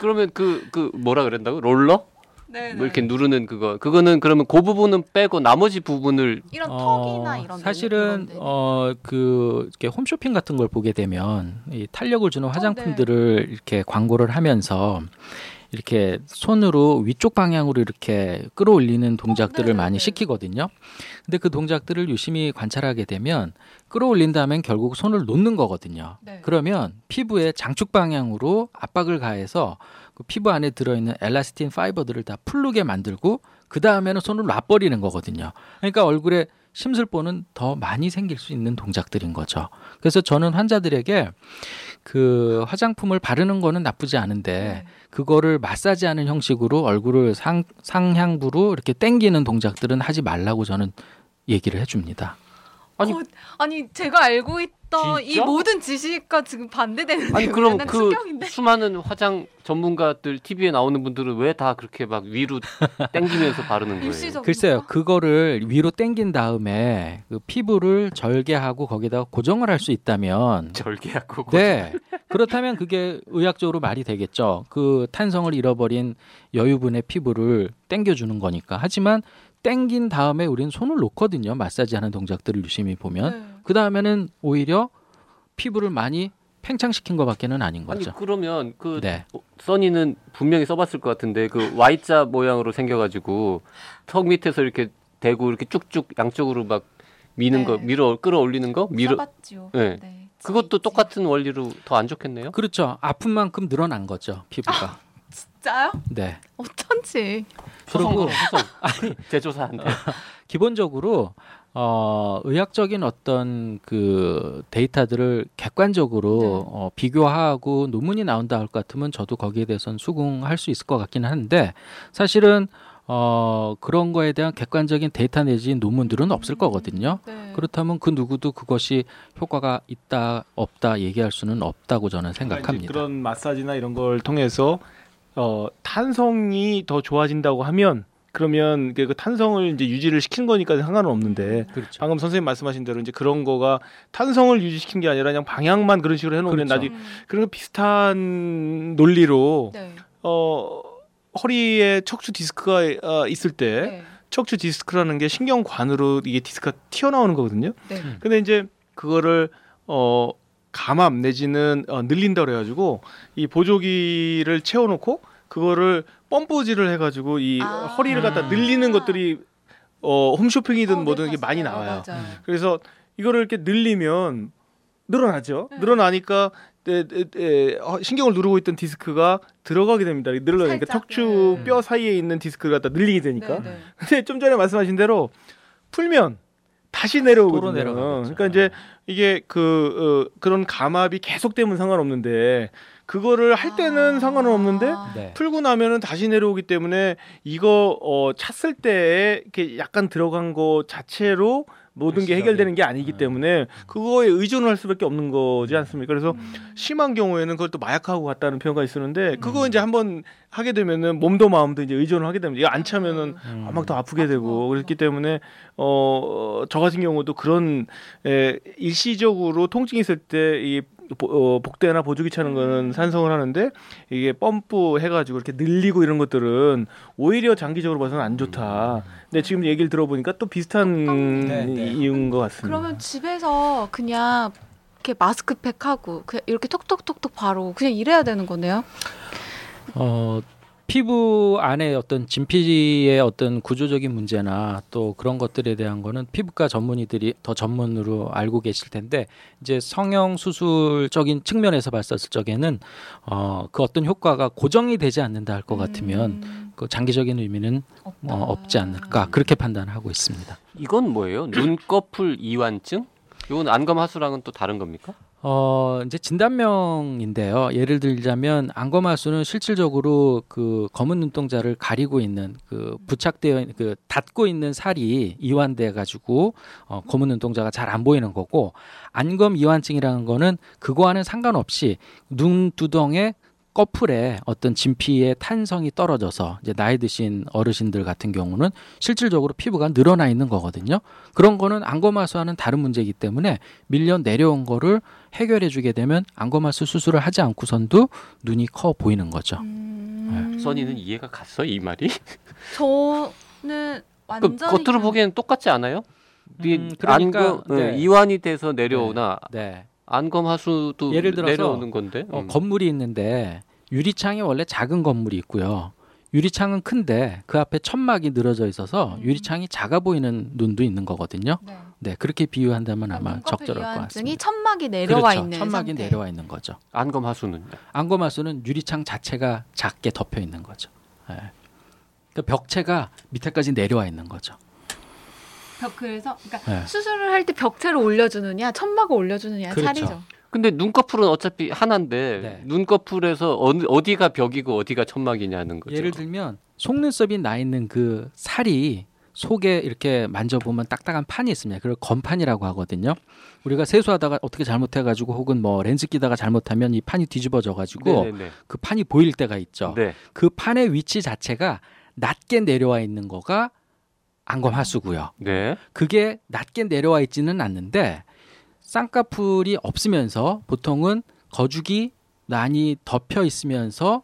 [SPEAKER 4] 그러면 그 그 뭐라 그랬다고 롤러?
[SPEAKER 1] 네,
[SPEAKER 4] 뭐 이렇게 누르는 그거 그거는 그러면 그 부분은 빼고 나머지 부분을
[SPEAKER 1] 이런
[SPEAKER 2] 어,
[SPEAKER 1] 턱이나 이런
[SPEAKER 2] 사실은
[SPEAKER 1] 데.
[SPEAKER 2] 어그 이렇게 홈쇼핑 같은 걸 보게 되면 이 탄력을 주는
[SPEAKER 1] 네.
[SPEAKER 2] 화장품들을 이렇게 광고를 하면서 이렇게 손으로 위쪽 방향으로 이렇게 끌어올리는 동작들을
[SPEAKER 1] 네,
[SPEAKER 2] 많이
[SPEAKER 1] 네.
[SPEAKER 2] 시키거든요. 근데 그 동작들을 유심히 관찰하게 되면 끌어올린 다음엔 결국 손을 놓는 거거든요.
[SPEAKER 1] 네.
[SPEAKER 2] 그러면 피부에 장축 방향으로 압박을 가해서 그 피부 안에 들어있는 엘라스틴 파이버들을 다 풀르게 만들고 그 다음에는 손을 놔버리는 거거든요. 그러니까 얼굴에 심술보는 더 많이 생길 수 있는 동작들인 거죠. 그래서 저는 환자들에게 그 화장품을 바르는 거는 나쁘지 않은데
[SPEAKER 1] 네.
[SPEAKER 2] 그거를 마사지하는 형식으로 얼굴을 상, 상향부로 이렇게 당기는 동작들은 하지 말라고 저는 얘기를 해줍니다.
[SPEAKER 4] 아니-
[SPEAKER 1] 어, 아니 제가 알고 있 던이
[SPEAKER 4] 진짜?
[SPEAKER 1] 모든 지식과 지금 반대되는
[SPEAKER 4] 아니 그럼 그
[SPEAKER 1] 충격인데.
[SPEAKER 4] 수많은 화장 전문가들 TV에 나오는 분들은 왜 다 그렇게 막 위로 땡기면서 바르는 거예요?
[SPEAKER 1] 일시적-
[SPEAKER 2] 글쎄요, 그거를 위로 당긴 다음에 그 피부를 절개하고 거기다가 고정을 할 수 있다면
[SPEAKER 4] 절개하고
[SPEAKER 2] 네. 그렇다면 그게 의학적으로 말이 되겠죠. 그 탄성을 잃어버린 여유분의 피부를 당겨주는 거니까. 하지만 당긴 다음에 우리는 손을 놓거든요. 마사지하는 동작들을 유심히 보면.
[SPEAKER 1] 네.
[SPEAKER 2] 그 다음에는 오히려 피부를 많이 팽창시킨 것밖에는 아닌
[SPEAKER 4] 아니
[SPEAKER 2] 거죠.
[SPEAKER 4] 그러면 그
[SPEAKER 2] 네.
[SPEAKER 4] 써니는 분명히 써봤을 것 같은데 그 Y자 모양으로 생겨가지고 턱 밑에서 이렇게 대고 이렇게 쭉쭉 양쪽으로 막 미는
[SPEAKER 1] 네.
[SPEAKER 4] 거 밀어 끌어올리는 거 밀어
[SPEAKER 1] 써봤죠.
[SPEAKER 4] 네.
[SPEAKER 1] 네.
[SPEAKER 4] 그것도
[SPEAKER 1] 지-
[SPEAKER 4] 똑같은 원리로 더 안 좋겠네요.
[SPEAKER 2] 그렇죠. 아픈 만큼 늘어난 거죠. 피부가.
[SPEAKER 1] 진짜요?
[SPEAKER 2] 네.
[SPEAKER 1] 어쩐지.
[SPEAKER 2] 그리고
[SPEAKER 4] 후성 제조사한테
[SPEAKER 2] 기본적으로 어, 의학적인 어떤 그 데이터들을 객관적으로
[SPEAKER 1] 네.
[SPEAKER 2] 어, 비교하고 논문이 나온다 할 것 같으면 저도 거기에 대해서는 수긍할 수 있을 것 같기는 한데 사실은 어, 그런 거에 대한 객관적인 데이터 내지 논문들은 없을 거거든요.
[SPEAKER 1] 네.
[SPEAKER 2] 그렇다면 그 누구도 그것이 효과가 있다 없다 얘기할 수는 없다고 저는 생각합니다.
[SPEAKER 3] 그런 마사지나 이런 걸 통해서 어, 탄성이 더 좋아진다고 하면 그러면 그, 그 탄성을 이제 유지를 시킨 거니까 상관은 없는데
[SPEAKER 2] 그렇죠.
[SPEAKER 3] 방금 선생님 말씀하신 대로 이제 그런 거가 탄성을 유지시킨 게 아니라 그냥 방향만 그런 식으로 해놓으면
[SPEAKER 2] 그렇죠.
[SPEAKER 3] 나중에
[SPEAKER 1] 음.
[SPEAKER 3] 그런 거 비슷한 논리로
[SPEAKER 1] 네.
[SPEAKER 3] 어 허리에 척추 디스크가 어, 있을 때
[SPEAKER 1] 네.
[SPEAKER 3] 척추 디스크라는 게 신경관으로 이게 디스크가 튀어나오는 거거든요.
[SPEAKER 1] 네.
[SPEAKER 2] 음.
[SPEAKER 3] 근데 이제 그거를 어 감압 내지는 어, 늘린다 그래가지고 이 보조기를 채워놓고 그거를 펌프질을 해가지고 이
[SPEAKER 1] 아.
[SPEAKER 3] 허리를 갖다 늘리는 것들이 어 홈쇼핑이든
[SPEAKER 1] 어,
[SPEAKER 3] 뭐든
[SPEAKER 1] 네,
[SPEAKER 3] 이게 많이. 나와요.
[SPEAKER 1] 맞아요.
[SPEAKER 3] 그래서 이거를 이렇게 늘리면 늘어나죠.
[SPEAKER 1] 네.
[SPEAKER 3] 늘어나니까 에, 에, 에, 어, 신경을 누르고 있던 디스크가 들어가게 됩니다. 늘어나니까 척추
[SPEAKER 1] 네.
[SPEAKER 3] 뼈 사이에 있는 디스크를 갖다 늘리게 되니까.
[SPEAKER 1] 네, 네.
[SPEAKER 3] 근데 좀 전에 말씀하신 대로 풀면 다시 내려오거든요. 그러니까 이제 이게 그 어, 그런 감압이 계속되면 상관없는데 그거를 할 때는
[SPEAKER 1] 아.
[SPEAKER 3] 상관은 없는데
[SPEAKER 2] 네.
[SPEAKER 3] 풀고 나면은 다시 내려오기 때문에 이거 어 찼을 때 이렇게 약간 들어간 거 자체로 모든 게. 해결되는 게 아니기
[SPEAKER 2] 음.
[SPEAKER 3] 때문에 그거에 의존을 할 수밖에 없는 거지 않습니까? 그래서
[SPEAKER 1] 음.
[SPEAKER 3] 심한 경우에는 그걸 또 마약하고 같다는 표현가 있었는데 그거
[SPEAKER 2] 음.
[SPEAKER 3] 이제 한번 하게 되면은 몸도 마음도 이제 의존을 하게 됩니다. 이거 안 차면은
[SPEAKER 2] 음.
[SPEAKER 3] 막 더 아프게 되고. 그렇기 때문에 어 저 같은 경우도 그런 에, 일시적으로 통증이 있을 때이 보- 어, 복대나 보조기 차는 거는 산성을 하는데 이게 펌프 해가지고 이렇게 늘리고 이런 것들은 오히려 장기적으로 봐서는 안 좋다. 근데 지금 얘기를 들어보니까 또 비슷한
[SPEAKER 2] 네, 네.
[SPEAKER 3] 이유인 것 같습니다.
[SPEAKER 1] 그러면 집에서 그냥 이렇게 마스크팩 하고 그냥 이렇게 톡톡톡톡 바로 그냥 이래야 되는 거네요.
[SPEAKER 2] 어, 피부 안에 어떤 진피의 어떤 구조적인 문제나 또 그런 것들에 대한 거는 피부과 전문의들이 더 전문으로 알고 계실 텐데 이제 성형 수술적인 측면에서 봤을 적에는 어, 그 어떤 효과가 고정이 되지 않는다 할 것 같으면
[SPEAKER 1] 음,
[SPEAKER 2] 그 장기적인 의미는
[SPEAKER 1] 없다.
[SPEAKER 2] 어, 없지 않을까 그렇게 판단하고 있습니다.
[SPEAKER 4] 이건 뭐예요? 눈꺼풀 이완증? 이건 안검 하수랑은 또 다른 겁니까?
[SPEAKER 2] 어, 이제 진단명인데요. 예를 들자면 안검하수는 실질적으로 그 검은 눈동자를 가리고 있는 그 부착되어 그 닫고 있는 살이 이완돼 가지고 어, 검은 눈동자가 잘 안 보이는 거고 안검 이완증이라는 거는 그거와는 상관없이 눈두덩에 꺼풀에 어떤 진피의 탄성이 떨어져서 이제 나이 드신 어르신들 같은 경우는 실질적으로 피부가 늘어나 있는 거거든요. 그런 거는 안검하수와는 다른 문제이기 때문에 밀려 내려온 거를 해결해 주게 되면 안검하수 수술을 하지 않고선도 눈이 커 보이는 거죠.
[SPEAKER 1] 음,
[SPEAKER 4] 선이는 이해가 갔어 이 말이?
[SPEAKER 1] 저는
[SPEAKER 4] 그
[SPEAKER 1] 완전히
[SPEAKER 4] 겉으로 보기에는 똑같지 않아요? 이
[SPEAKER 2] 음, 그러니까,
[SPEAKER 4] 안검
[SPEAKER 2] 네.
[SPEAKER 4] 네, 이완이 돼서 내려오나
[SPEAKER 2] 네.
[SPEAKER 4] 안검하수도
[SPEAKER 2] 예를 들어서
[SPEAKER 4] 내려오는 건데.
[SPEAKER 2] 어,
[SPEAKER 4] 음.
[SPEAKER 2] 건물이 있는데 유리창이 원래 작은 건물이 있고요. 유리창은 큰데 그 앞에 천막이 늘어져 있어서
[SPEAKER 1] 음.
[SPEAKER 2] 유리창이 작아 보이는 눈도 있는 거거든요.
[SPEAKER 1] 네.
[SPEAKER 2] 네, 그렇게 비유한다면 아마 적절할 것 같습니다.
[SPEAKER 1] 천막이 내려와
[SPEAKER 2] 그렇죠.
[SPEAKER 1] 있는
[SPEAKER 2] 천막이
[SPEAKER 1] 상태.
[SPEAKER 2] 내려와 있는 거죠.
[SPEAKER 4] 안검하수는
[SPEAKER 2] 안검하수는 유리창 자체가 작게 덮여 있는 거죠. 예. 그러니까 벽체가 밑에까지 내려와 있는 거죠.
[SPEAKER 1] 벽 그래서 그러니까
[SPEAKER 2] 네.
[SPEAKER 1] 수술을 할 때 벽체를 올려주느냐 천막을 올려주느냐
[SPEAKER 2] 그렇죠.
[SPEAKER 1] 차리죠.
[SPEAKER 4] 근데 눈꺼풀은 어차피 하나인데
[SPEAKER 2] 네.
[SPEAKER 4] 눈꺼풀에서 어느, 어디가 벽이고 어디가 천막이냐는 거죠.
[SPEAKER 2] 예를 들면 속눈썹이 나 있는 그 살이 속에 이렇게 만져보면 딱딱한 판이 있습니다. 그걸 건판이라고 하거든요. 우리가 세수하다가 어떻게 잘못해가지고 혹은 뭐 렌즈 끼다가 잘못하면 이 판이 뒤집어져가지고
[SPEAKER 4] 네네네.
[SPEAKER 2] 그 판이 보일 때가 있죠.
[SPEAKER 4] 네.
[SPEAKER 2] 그 판의 위치 자체가 낮게 내려와 있는 거가 안검하수고요.
[SPEAKER 4] 네.
[SPEAKER 2] 그게 낮게 내려와 있지는 않는데 쌍꺼풀이 없으면서 보통은 거죽이 많이 덮여 있으면서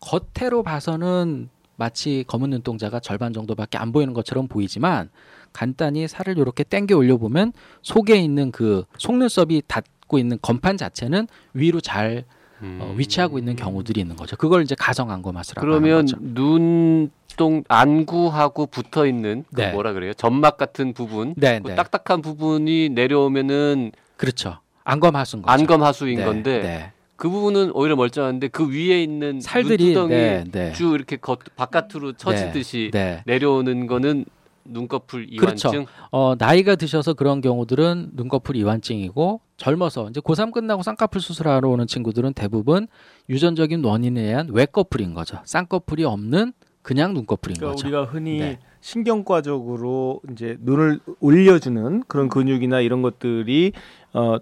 [SPEAKER 2] 겉으로 봐서는 마치 검은 눈동자가 절반 정도밖에 안 보이는 것처럼 보이지만 간단히 살을 이렇게 당겨 올려 보면 속에 있는 그 속눈썹이 닿고 있는 건판 자체는 위로 잘
[SPEAKER 4] 음.
[SPEAKER 2] 어, 위치하고 있는 경우들이 있는 거죠. 그걸 이제 가정 안검하수라고 하는
[SPEAKER 4] 그러면. 눈동 안구하고 붙어 있는 그
[SPEAKER 2] 네.
[SPEAKER 4] 뭐라 그래요? 점막 같은 부분,
[SPEAKER 2] 네,
[SPEAKER 4] 그
[SPEAKER 2] 네.
[SPEAKER 4] 딱딱한 부분이 내려오면은
[SPEAKER 2] 그렇죠. 안검하수인 거죠.
[SPEAKER 4] 안검하수인
[SPEAKER 2] 네,
[SPEAKER 4] 건데
[SPEAKER 2] 네.
[SPEAKER 4] 그 부분은 오히려 멀쩡한데 그 위에 있는
[SPEAKER 2] 살들이
[SPEAKER 4] 눈두덩이
[SPEAKER 2] 네, 네.
[SPEAKER 4] 쭉 이렇게 겉 바깥으로 처지듯이
[SPEAKER 2] 네.
[SPEAKER 4] 내려오는 거는 눈꺼풀
[SPEAKER 2] 그렇죠.
[SPEAKER 4] 이완증.
[SPEAKER 2] 어, 나이가 드셔서 그런 경우들은 눈꺼풀 이완증이고 젊어서 이제 고3 끝나고 쌍꺼풀 수술하러 오는 친구들은 대부분 유전적인 원인에 의한 외꺼풀인 거죠. 쌍꺼풀이 없는 그냥 눈꺼풀인
[SPEAKER 3] 그러니까
[SPEAKER 2] 거죠.
[SPEAKER 3] 우리가 흔히
[SPEAKER 2] 네.
[SPEAKER 3] 신경과적으로 이제 눈을 올려주는 그런 근육이나 이런 것들이 어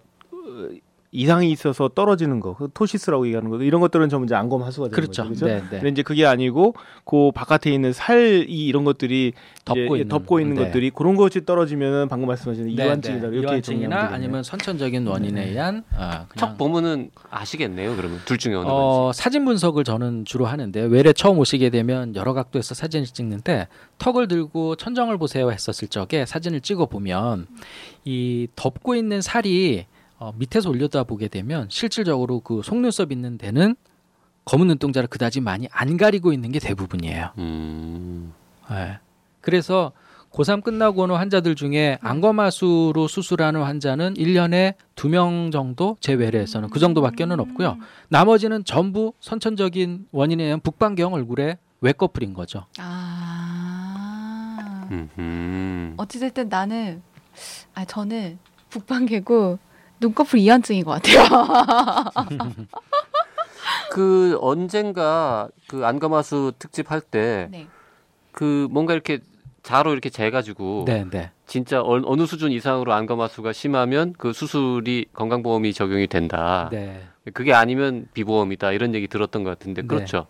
[SPEAKER 3] 이상이 있어서 떨어지는 거, 그 토시스라고 얘기하는 거, 이런 것들은 전부 이제 안검 하수가 되는
[SPEAKER 2] 그렇죠.
[SPEAKER 3] 거죠. 그렇죠?
[SPEAKER 2] 네, 네.
[SPEAKER 3] 근데 이제 그게 아니고 그 바깥에 있는 살이 이런 것들이
[SPEAKER 2] 덮고 있는
[SPEAKER 3] 덮고 있는
[SPEAKER 2] 네.
[SPEAKER 3] 것들이 그런 것이 떨어지면은 방금 말씀하신
[SPEAKER 2] 네,
[SPEAKER 3] 이완증이다
[SPEAKER 2] 네.
[SPEAKER 3] 이렇게
[SPEAKER 2] 이완증이나. 아니면 선천적인 원인에 의한 아,
[SPEAKER 4] 척 보면은 아시겠네요. 그러면 둘 중에 어느 건지.
[SPEAKER 2] 어, 사진 분석을 저는 주로 하는데 외래 처음 오시게 되면 여러 각도에서 사진을 찍는데 턱을 들고 천정을 보세요 했었을 적에 사진을 찍어 보면 이 덮고 있는 살이 어, 밑에서 올려다 보게 되면 실질적으로 그 속눈썹 있는 데는 검은 눈동자를 그다지 많이 안 가리고 있는 게 대부분이에요.
[SPEAKER 4] 음.
[SPEAKER 2] 예. 그래서 고3 끝나고 오는 환자들 중에 안검하수로 수술하는 환자는 1년에 두 명 정도 제 외래에서는 그 정도밖에는 없고요. 나머지는 전부 선천적인 원인에 의한 북방경 얼굴에 외꺼풀인 거죠.
[SPEAKER 1] 아.
[SPEAKER 4] 음.
[SPEAKER 1] 어찌됐든 나는 아 저는 북방개고 눈꺼풀 이완증인 것 같아요.
[SPEAKER 4] 그 언젠가 그 안검하수 특집 할때그
[SPEAKER 1] 네.
[SPEAKER 4] 뭔가 이렇게 자로 이렇게 재가지고
[SPEAKER 2] 네, 네.
[SPEAKER 4] 진짜 어, 어느 수준 이상으로 안검하수가 심하면 그 수술이 건강보험이 적용이 된다.
[SPEAKER 2] 네.
[SPEAKER 4] 그게 아니면 비보험이다 이런 얘기 들었던 것 같은데
[SPEAKER 2] 네.
[SPEAKER 4] 그렇죠.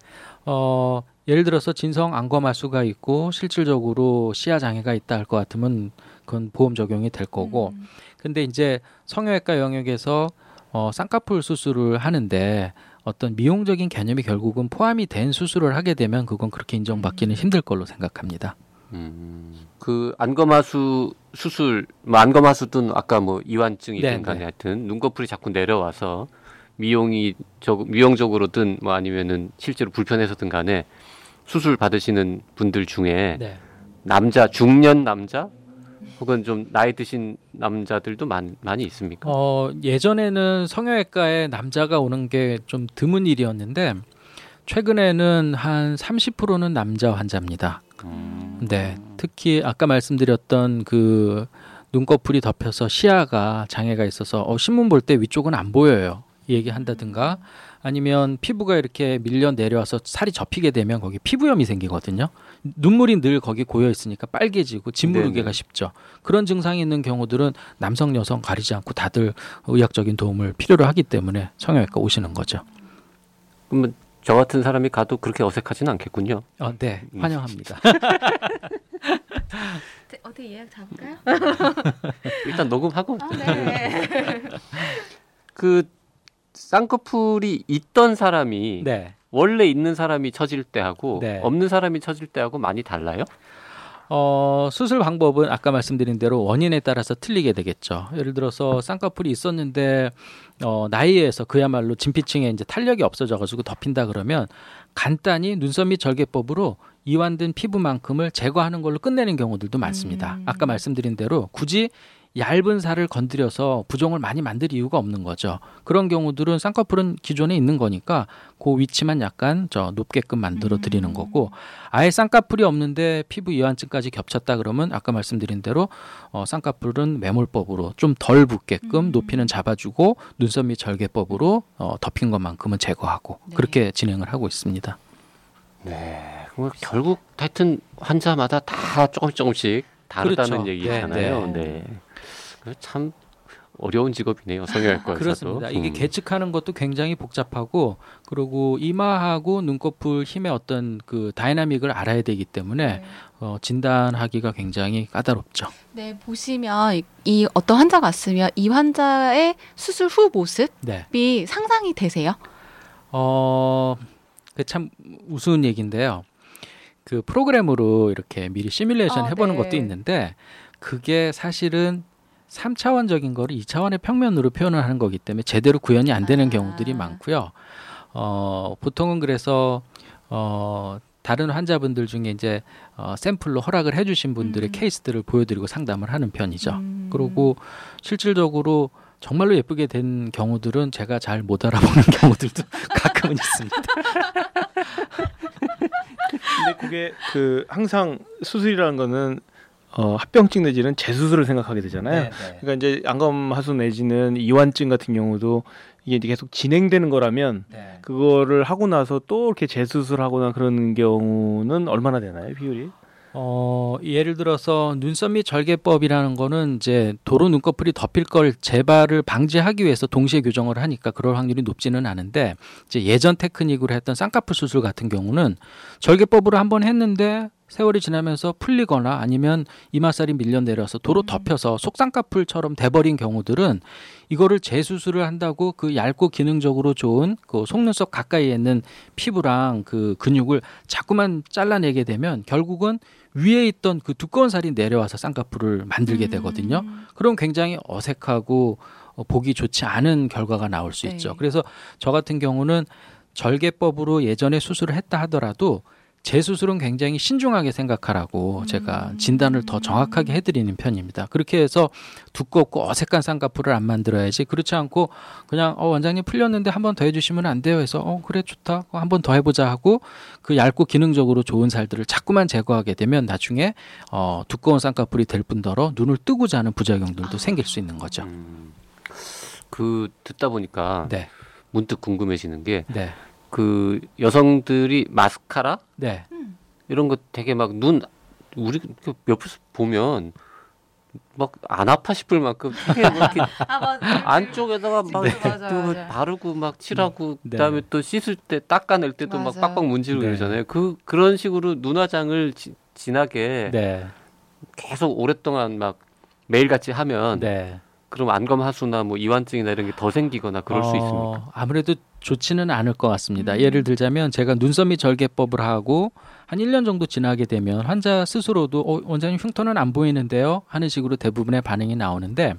[SPEAKER 2] 어, 예를 들어서 진성 안검하수가 있고 실질적으로 시야 장애가 있다 할 것 같으면 그건 보험 적용이 될 거고
[SPEAKER 1] 음.
[SPEAKER 2] 근데 이제 성형외과 영역에서 어, 쌍꺼풀 수술을 하는데 어떤 미용적인 개념이 결국은 포함이 된 수술을 하게 되면 그건 그렇게 인정받기는 힘들 걸로 생각합니다.
[SPEAKER 4] 음, 그 안검하수 수술, 뭐 안검하수든 아까 뭐 이완증이든
[SPEAKER 2] 네,
[SPEAKER 4] 간에
[SPEAKER 2] 네.
[SPEAKER 4] 하여튼 눈꺼풀이 자꾸 내려와서 미용이 저 미용적으로든 뭐 아니면은 실제로 불편해서든 간에 수술 받으시는 분들 중에
[SPEAKER 2] 네.
[SPEAKER 4] 남자 중년 남자 혹은 좀 나이 드신 남자들도 많, 많이 있습니까?
[SPEAKER 2] 어, 예전에는 성형외과에 남자가 오는 게 좀 드문 일이었는데 최근에는 한 30%는 남자 환자입니다.
[SPEAKER 4] 음.
[SPEAKER 2] 네. 특히 아까 말씀드렸던 그 눈꺼풀이 덮여서 시야가 장애가 있어서 어, 신문 볼 때 위쪽은 안 보여요. 얘기한다든가 아니면 피부가 이렇게 밀려 내려와서 살이 접히게 되면 거기 피부염이 생기거든요. 눈물이 늘 거기 고여 있으니까 빨개지고 짓무르기가
[SPEAKER 4] 네네.
[SPEAKER 2] 쉽죠. 그런 증상이 있는 경우들은 남성 여성 가리지 않고 다들 의학적인 도움을 필요로 하기 때문에 성형외과 오시는 거죠.
[SPEAKER 4] 그러면 저 같은 사람이 가도 그렇게 어색하지는 않겠군요.
[SPEAKER 2] 어, 네, 환영합니다.
[SPEAKER 1] 어떻게 예약 잡을까요?
[SPEAKER 4] 일단 녹음하고
[SPEAKER 1] 아, 네.
[SPEAKER 4] 그 쌍꺼풀이 있던 사람이
[SPEAKER 2] 네.
[SPEAKER 4] 원래 있는 사람이 처질 때하고
[SPEAKER 2] 네.
[SPEAKER 4] 없는 사람이 처질 때하고 많이 달라요?
[SPEAKER 2] 어, 수술 방법은 아까 말씀드린 대로 원인에 따라서 틀리게 되겠죠. 예를 들어서 쌍꺼풀이 있었는데 어, 나이에서 그야말로 진피층에 이제 탄력이 없어져 가지고 덮인다 그러면 간단히 눈썹 및 절개법으로 이완된 피부만큼을 제거하는 걸로 끝내는 경우들도 많습니다.
[SPEAKER 1] 음.
[SPEAKER 2] 아까 말씀드린 대로 굳이 얇은 살을 건드려서 부종을 많이 만들 이유가 없는 거죠. 그런 경우들은 쌍꺼풀은 기존에 있는 거니까 그 위치만 약간 저 높게끔 만들어 드리는
[SPEAKER 1] 음.
[SPEAKER 2] 거고 아예 쌍꺼풀이 없는데 피부 이완증까지 겹쳤다 그러면 아까 말씀드린 대로 어, 쌍꺼풀은 매몰법으로 좀 덜 붓게끔
[SPEAKER 1] 음.
[SPEAKER 2] 높이는 잡아주고 눈썹 및 절개법으로 어, 덮인 것만큼은 제거하고
[SPEAKER 1] 네.
[SPEAKER 2] 그렇게 진행을 하고 있습니다.
[SPEAKER 4] 네. 그럼 결국 하여튼 환자마다 다 조금씩 조금씩 다르다는
[SPEAKER 2] 그렇죠.
[SPEAKER 4] 얘기잖아요.
[SPEAKER 2] 네,
[SPEAKER 4] 네. 그 참 어려운 직업이네요. 성형외과에서도.
[SPEAKER 2] 그렇습니다. 이게
[SPEAKER 4] 음.
[SPEAKER 2] 계측하는 것도 굉장히 복잡하고 그리고 이마하고 눈꺼풀 힘의 어떤 그 dynamic을 알아야 되기 때문에
[SPEAKER 1] 네.
[SPEAKER 2] 어, 진단하기가 굉장히 까다롭죠.
[SPEAKER 1] 네, 보시면 이, 이 어떤 환자가 왔으면 이 환자의 수술 후 모습이
[SPEAKER 2] 네.
[SPEAKER 1] 상상이 되세요?
[SPEAKER 2] 어, 그참 우스운 얘기인데요. 그 프로그램으로 이렇게 미리 시뮬레이션
[SPEAKER 1] 아,
[SPEAKER 2] 해보는
[SPEAKER 1] 네.
[SPEAKER 2] 것도 있는데 그게 사실은 3차원적인 거를 2차원의 평면으로 표현을 하는 거기 때문에 제대로 구현이 안 되는
[SPEAKER 1] 아.
[SPEAKER 2] 경우들이 많고요. 어, 보통은 그래서 어, 다른 환자분들 중에 이제 어, 샘플로 허락을 해주신 분들의
[SPEAKER 1] 음.
[SPEAKER 2] 케이스들을 보여드리고 상담을 하는 편이죠.
[SPEAKER 1] 음.
[SPEAKER 2] 그리고 실질적으로 정말로 예쁘게 된 경우들은 제가 잘 못 알아보는 경우들도 가끔은 있습니다.
[SPEAKER 3] 근데 그게 그 항상 수술이라는 거는 어, 합병증 내지는 재수술을 생각하게 되잖아요. 그러니까 이제 안검 하수 내지는 이완증 같은 경우도 이게 이제 계속 진행되는 거라면 그거를 하고 나서 또 이렇게 재수술하거나 그런 경우는 얼마나 되나요, 비율이?
[SPEAKER 2] 어, 예를 들어서 눈썹 및 절개법이라는 거는 이제 도로 눈꺼풀이 덮일 걸 재발을 방지하기 위해서 동시에 교정을 하니까 그럴 확률이 높지는 않은데 이제 예전 테크닉으로 했던 쌍꺼풀 수술 같은 경우는 절개법으로 한번 했는데 세월이 지나면서 풀리거나 아니면 이마살이 밀려 내려서 도로
[SPEAKER 1] 음.
[SPEAKER 2] 덮여서 속쌍꺼풀처럼 돼버린 경우들은 이거를 재수술을 한다고 그 얇고 기능적으로 좋은 그 속눈썹 가까이에 있는 피부랑 그 근육을 자꾸만 잘라내게 되면 결국은 위에 있던 그 두꺼운 살이 내려와서 쌍꺼풀을 만들게 되거든요.
[SPEAKER 1] 음.
[SPEAKER 2] 그럼 굉장히 어색하고 어, 보기 좋지 않은 결과가 나올 수
[SPEAKER 1] 네.
[SPEAKER 2] 있죠. 그래서 저 같은 경우는 절개법으로 예전에 수술을 했다 하더라도 재수술은 굉장히 신중하게 생각하라고
[SPEAKER 1] 음.
[SPEAKER 2] 제가 진단을 더 정확하게 해드리는 편입니다. 그렇게 해서 두껍고 어색한 쌍꺼풀을 안 만들어야지 그렇지 않고 그냥 어 원장님 풀렸는데 한 번 더 해주시면 안 돼요 해서 어 그래 좋다 한 번 더 해보자 하고 그 얇고 기능적으로 좋은 살들을 자꾸만 제거하게 되면 나중에 어 두꺼운 쌍꺼풀이 될 뿐더러 눈을 뜨고자 하는 부작용들도
[SPEAKER 1] 아.
[SPEAKER 2] 생길 수 있는 거죠.
[SPEAKER 4] 음. 그 듣다 보니까
[SPEAKER 2] 네,
[SPEAKER 4] 문득 궁금해지는 게
[SPEAKER 2] 네,
[SPEAKER 4] 그 여성들이 마스카라
[SPEAKER 2] 네.
[SPEAKER 4] 이런 거 되게 막 눈 우리 그 옆에서 보면 막 안 아파 싶을 만큼 되게 이렇게
[SPEAKER 1] 아, 맞아.
[SPEAKER 4] 안쪽에다가 막
[SPEAKER 1] 네. 맞아,
[SPEAKER 4] 또
[SPEAKER 1] 맞아.
[SPEAKER 4] 바르고 막 칠하고
[SPEAKER 2] 네.
[SPEAKER 4] 그다음에 또 씻을 때 닦아낼 때도 막
[SPEAKER 1] 맞아.
[SPEAKER 4] 빡빡 문지르고
[SPEAKER 2] 네.
[SPEAKER 4] 그러잖아요. 그 그런 식으로 눈화장을 지, 진하게
[SPEAKER 2] 네,
[SPEAKER 4] 계속 오랫동안 막 매일같이 하면
[SPEAKER 2] 네.
[SPEAKER 4] 그럼 안검 하수나 뭐 이완증이나 이런 게 더 생기거나 그럴 수
[SPEAKER 2] 어,
[SPEAKER 4] 있습니까?
[SPEAKER 2] 아무래도 좋지는 않을 것 같습니다.
[SPEAKER 1] 음.
[SPEAKER 2] 예를 들자면 제가 눈썹 및 절개법을 하고 한 1년 정도 지나게 되면 환자 스스로도 어, 원장님 흉터는 안 보이는데요 하는 식으로 대부분의 반응이 나오는데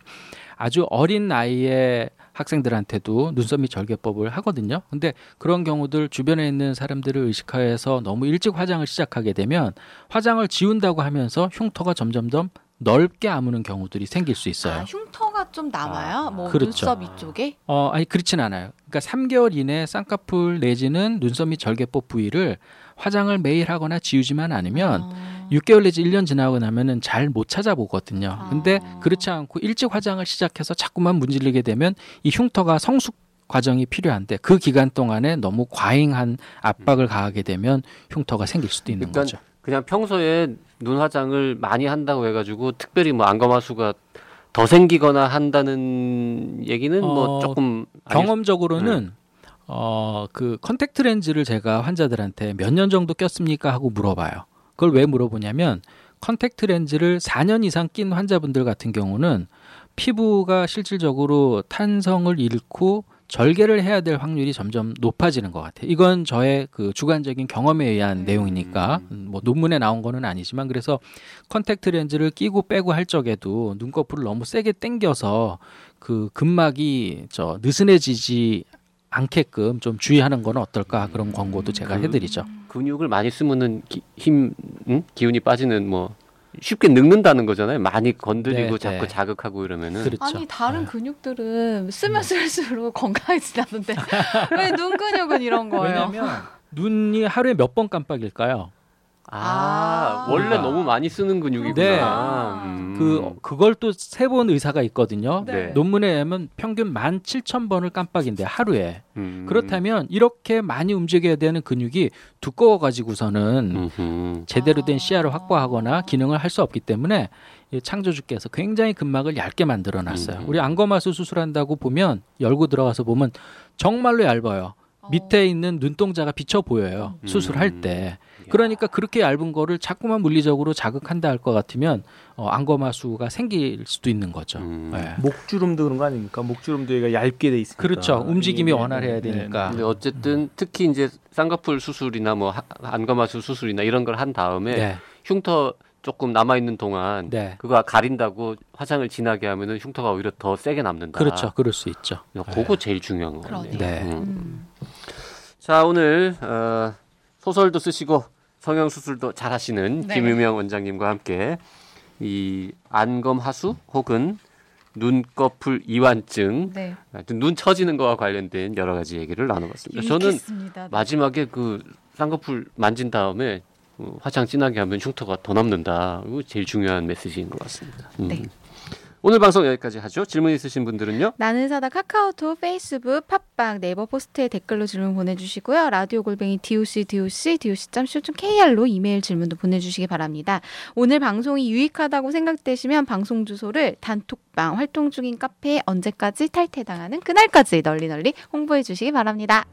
[SPEAKER 2] 아주 어린 나이에 학생들한테도 눈썹 및 절개법을 하거든요. 근데 그런 경우들 주변에 있는 사람들을 의식하여서 너무 일찍 화장을 시작하게 되면 화장을 지운다고 하면서 흉터가 점점점 넓게 아무는 경우들이 생길 수 있어요.
[SPEAKER 1] 아, 흉터가 좀 남아요?
[SPEAKER 4] 아,
[SPEAKER 1] 뭐
[SPEAKER 2] 그렇죠.
[SPEAKER 1] 눈썹 이쪽에?
[SPEAKER 2] 어, 아니 그렇진 않아요. 그러니까 3개월 이내 쌍꺼풀 내지는 눈썹 및 절개법 부위를 화장을 매일 하거나 지우지만 않으면
[SPEAKER 1] 어.
[SPEAKER 2] 6개월 내지 1년 지나고 나면은 잘 못 찾아보거든요.
[SPEAKER 1] 아.
[SPEAKER 2] 근데 그렇지 않고 일찍 화장을 시작해서 자꾸만 문지르게 되면 이 흉터가 성숙 과정이 필요한데 그 기간 동안에 너무 과잉한 압박을 가하게 되면 흉터가 생길 수도 있는
[SPEAKER 4] 그러니까
[SPEAKER 2] 거죠.
[SPEAKER 4] 그냥 평소에 눈 화장을 많이 한다고 해가지고 특별히 뭐 안검 하수가 더 생기거나 한다는 얘기는 뭐
[SPEAKER 2] 어,
[SPEAKER 4] 조금 아닐
[SPEAKER 2] 경험적으로는 어그 컨택트 렌즈를 제가 환자들한테 몇 년 정도 꼈습니까 하고 물어봐요. 그걸 왜 물어보냐면 컨택트 렌즈를 4년 이상 낀 환자분들 같은 경우는 피부가 실질적으로 탄성을 잃고 절개를 해야 될 확률이 점점 높아지는 것 같아요. 이건 저의 그 주관적인 경험에 의한
[SPEAKER 1] 음.
[SPEAKER 2] 내용이니까 음, 뭐 논문에 나온 거는 아니지만 그래서 컨택트 렌즈를 끼고 빼고 할 적에도 눈꺼풀을 너무 세게 당겨서 그 근막이 저 느슨해지지 않게끔 좀 주의하는 건 어떨까 그런 권고도 제가
[SPEAKER 4] 그-
[SPEAKER 2] 해드리죠.
[SPEAKER 4] 근육을 많이 쓰면은 기, 힘 응? 기운이 빠지는 뭐 쉽게 늙는다는 거잖아요. 많이 건드리고
[SPEAKER 2] 네,
[SPEAKER 4] 자꾸
[SPEAKER 2] 네.
[SPEAKER 4] 자극하고 이러면은
[SPEAKER 2] 그렇죠.
[SPEAKER 1] 아니 다른
[SPEAKER 2] 네.
[SPEAKER 1] 근육들은 쓰면 쓸수록 건강해지다는데 왜 눈 근육은 이런 거예요?
[SPEAKER 2] 왜냐하면 눈이 하루에 몇 번 깜빡일까요?
[SPEAKER 4] 아,
[SPEAKER 1] 아.
[SPEAKER 4] 원래 너무 많이 쓰는 근육이구나.
[SPEAKER 2] 네.
[SPEAKER 4] 음.
[SPEAKER 2] 그 그걸 또 세본 의사가 있거든요.
[SPEAKER 4] 네.
[SPEAKER 2] 논문에 의하면 평균 17,000번을 깜빡인데 하루에.
[SPEAKER 4] 음.
[SPEAKER 2] 그렇다면 이렇게 많이 움직여야 되는 근육이 두꺼워 가지고서는
[SPEAKER 4] 음흠.
[SPEAKER 2] 제대로 된
[SPEAKER 1] 아.
[SPEAKER 2] 시야를 확보하거나 기능을 할 수 없기 때문에 이 창조주께서 굉장히 근막을 얇게 만들어 놨어요.
[SPEAKER 4] 음.
[SPEAKER 2] 우리 안검하수 수술한다고 보면 열고 들어가서 보면 정말로 얇아요.
[SPEAKER 1] 어.
[SPEAKER 2] 밑에 있는 눈동자가 비쳐 보여요.
[SPEAKER 4] 음.
[SPEAKER 2] 수술할 때. 그러니까 그렇게 얇은 거를 자꾸만 물리적으로 자극한다 할 것 같으면 어, 안검하수가 생길 수도 있는 거죠.
[SPEAKER 4] 음.
[SPEAKER 2] 네.
[SPEAKER 3] 목주름도 그런 거 아닙니까? 목주름도 얘가 얇게 돼 있으니까.
[SPEAKER 2] 그렇죠. 움직임이
[SPEAKER 3] 예,
[SPEAKER 2] 원활해야
[SPEAKER 3] 네, 네,
[SPEAKER 2] 되니까.
[SPEAKER 4] 근데 어쨌든 특히 이제 쌍꺼풀 수술이나 뭐 하- 안검하수 수술이나 이런 걸 한 다음에
[SPEAKER 2] 네.
[SPEAKER 4] 흉터 조금 남아 있는 동안
[SPEAKER 2] 네.
[SPEAKER 4] 그거 가린다고 화장을 진하게 하면은 흉터가 오히려 더 세게 남는다.
[SPEAKER 2] 그렇죠. 그럴 수 있죠.
[SPEAKER 4] 야, 그거 제일 중요한 거 같네요.
[SPEAKER 1] 그러네요.
[SPEAKER 2] 네.
[SPEAKER 4] 음.
[SPEAKER 1] 음.
[SPEAKER 4] 자 오늘 어, 소설도 쓰시고 성형 수술도 잘 하시는
[SPEAKER 1] 네.
[SPEAKER 4] 김유명 원장님과 함께 이 안검 하수 혹은 눈꺼풀 이완증,
[SPEAKER 1] 네.
[SPEAKER 4] 눈 처지는 거와 관련된 여러 가지 얘기를 나눠봤습니다. 저는.
[SPEAKER 1] 네.
[SPEAKER 4] 마지막에 그 쌍꺼풀 만진 다음에 어, 화장 진하게 하면 흉터가 더 남는다. 이거 제일 중요한 메시지인 것 같습니다. 음.
[SPEAKER 1] 네.
[SPEAKER 4] 오늘 방송 여기까지 하죠. 질문 있으신 분들은요.
[SPEAKER 1] 나는 의사다 카카오톡, 페이스북, 팟빵, 네이버 포스트에 댓글로 질문 보내주시고요. 라디오 골뱅이 doc doc doc.co.kr로 이메일 질문도 보내주시기 바랍니다. 오늘 방송이 유익하다고 생각되시면 방송 주소를 단톡방 활동 중인 카페에 언제까지 탈퇴당하는 그날까지 널리 널리 홍보해 주시기 바랍니다.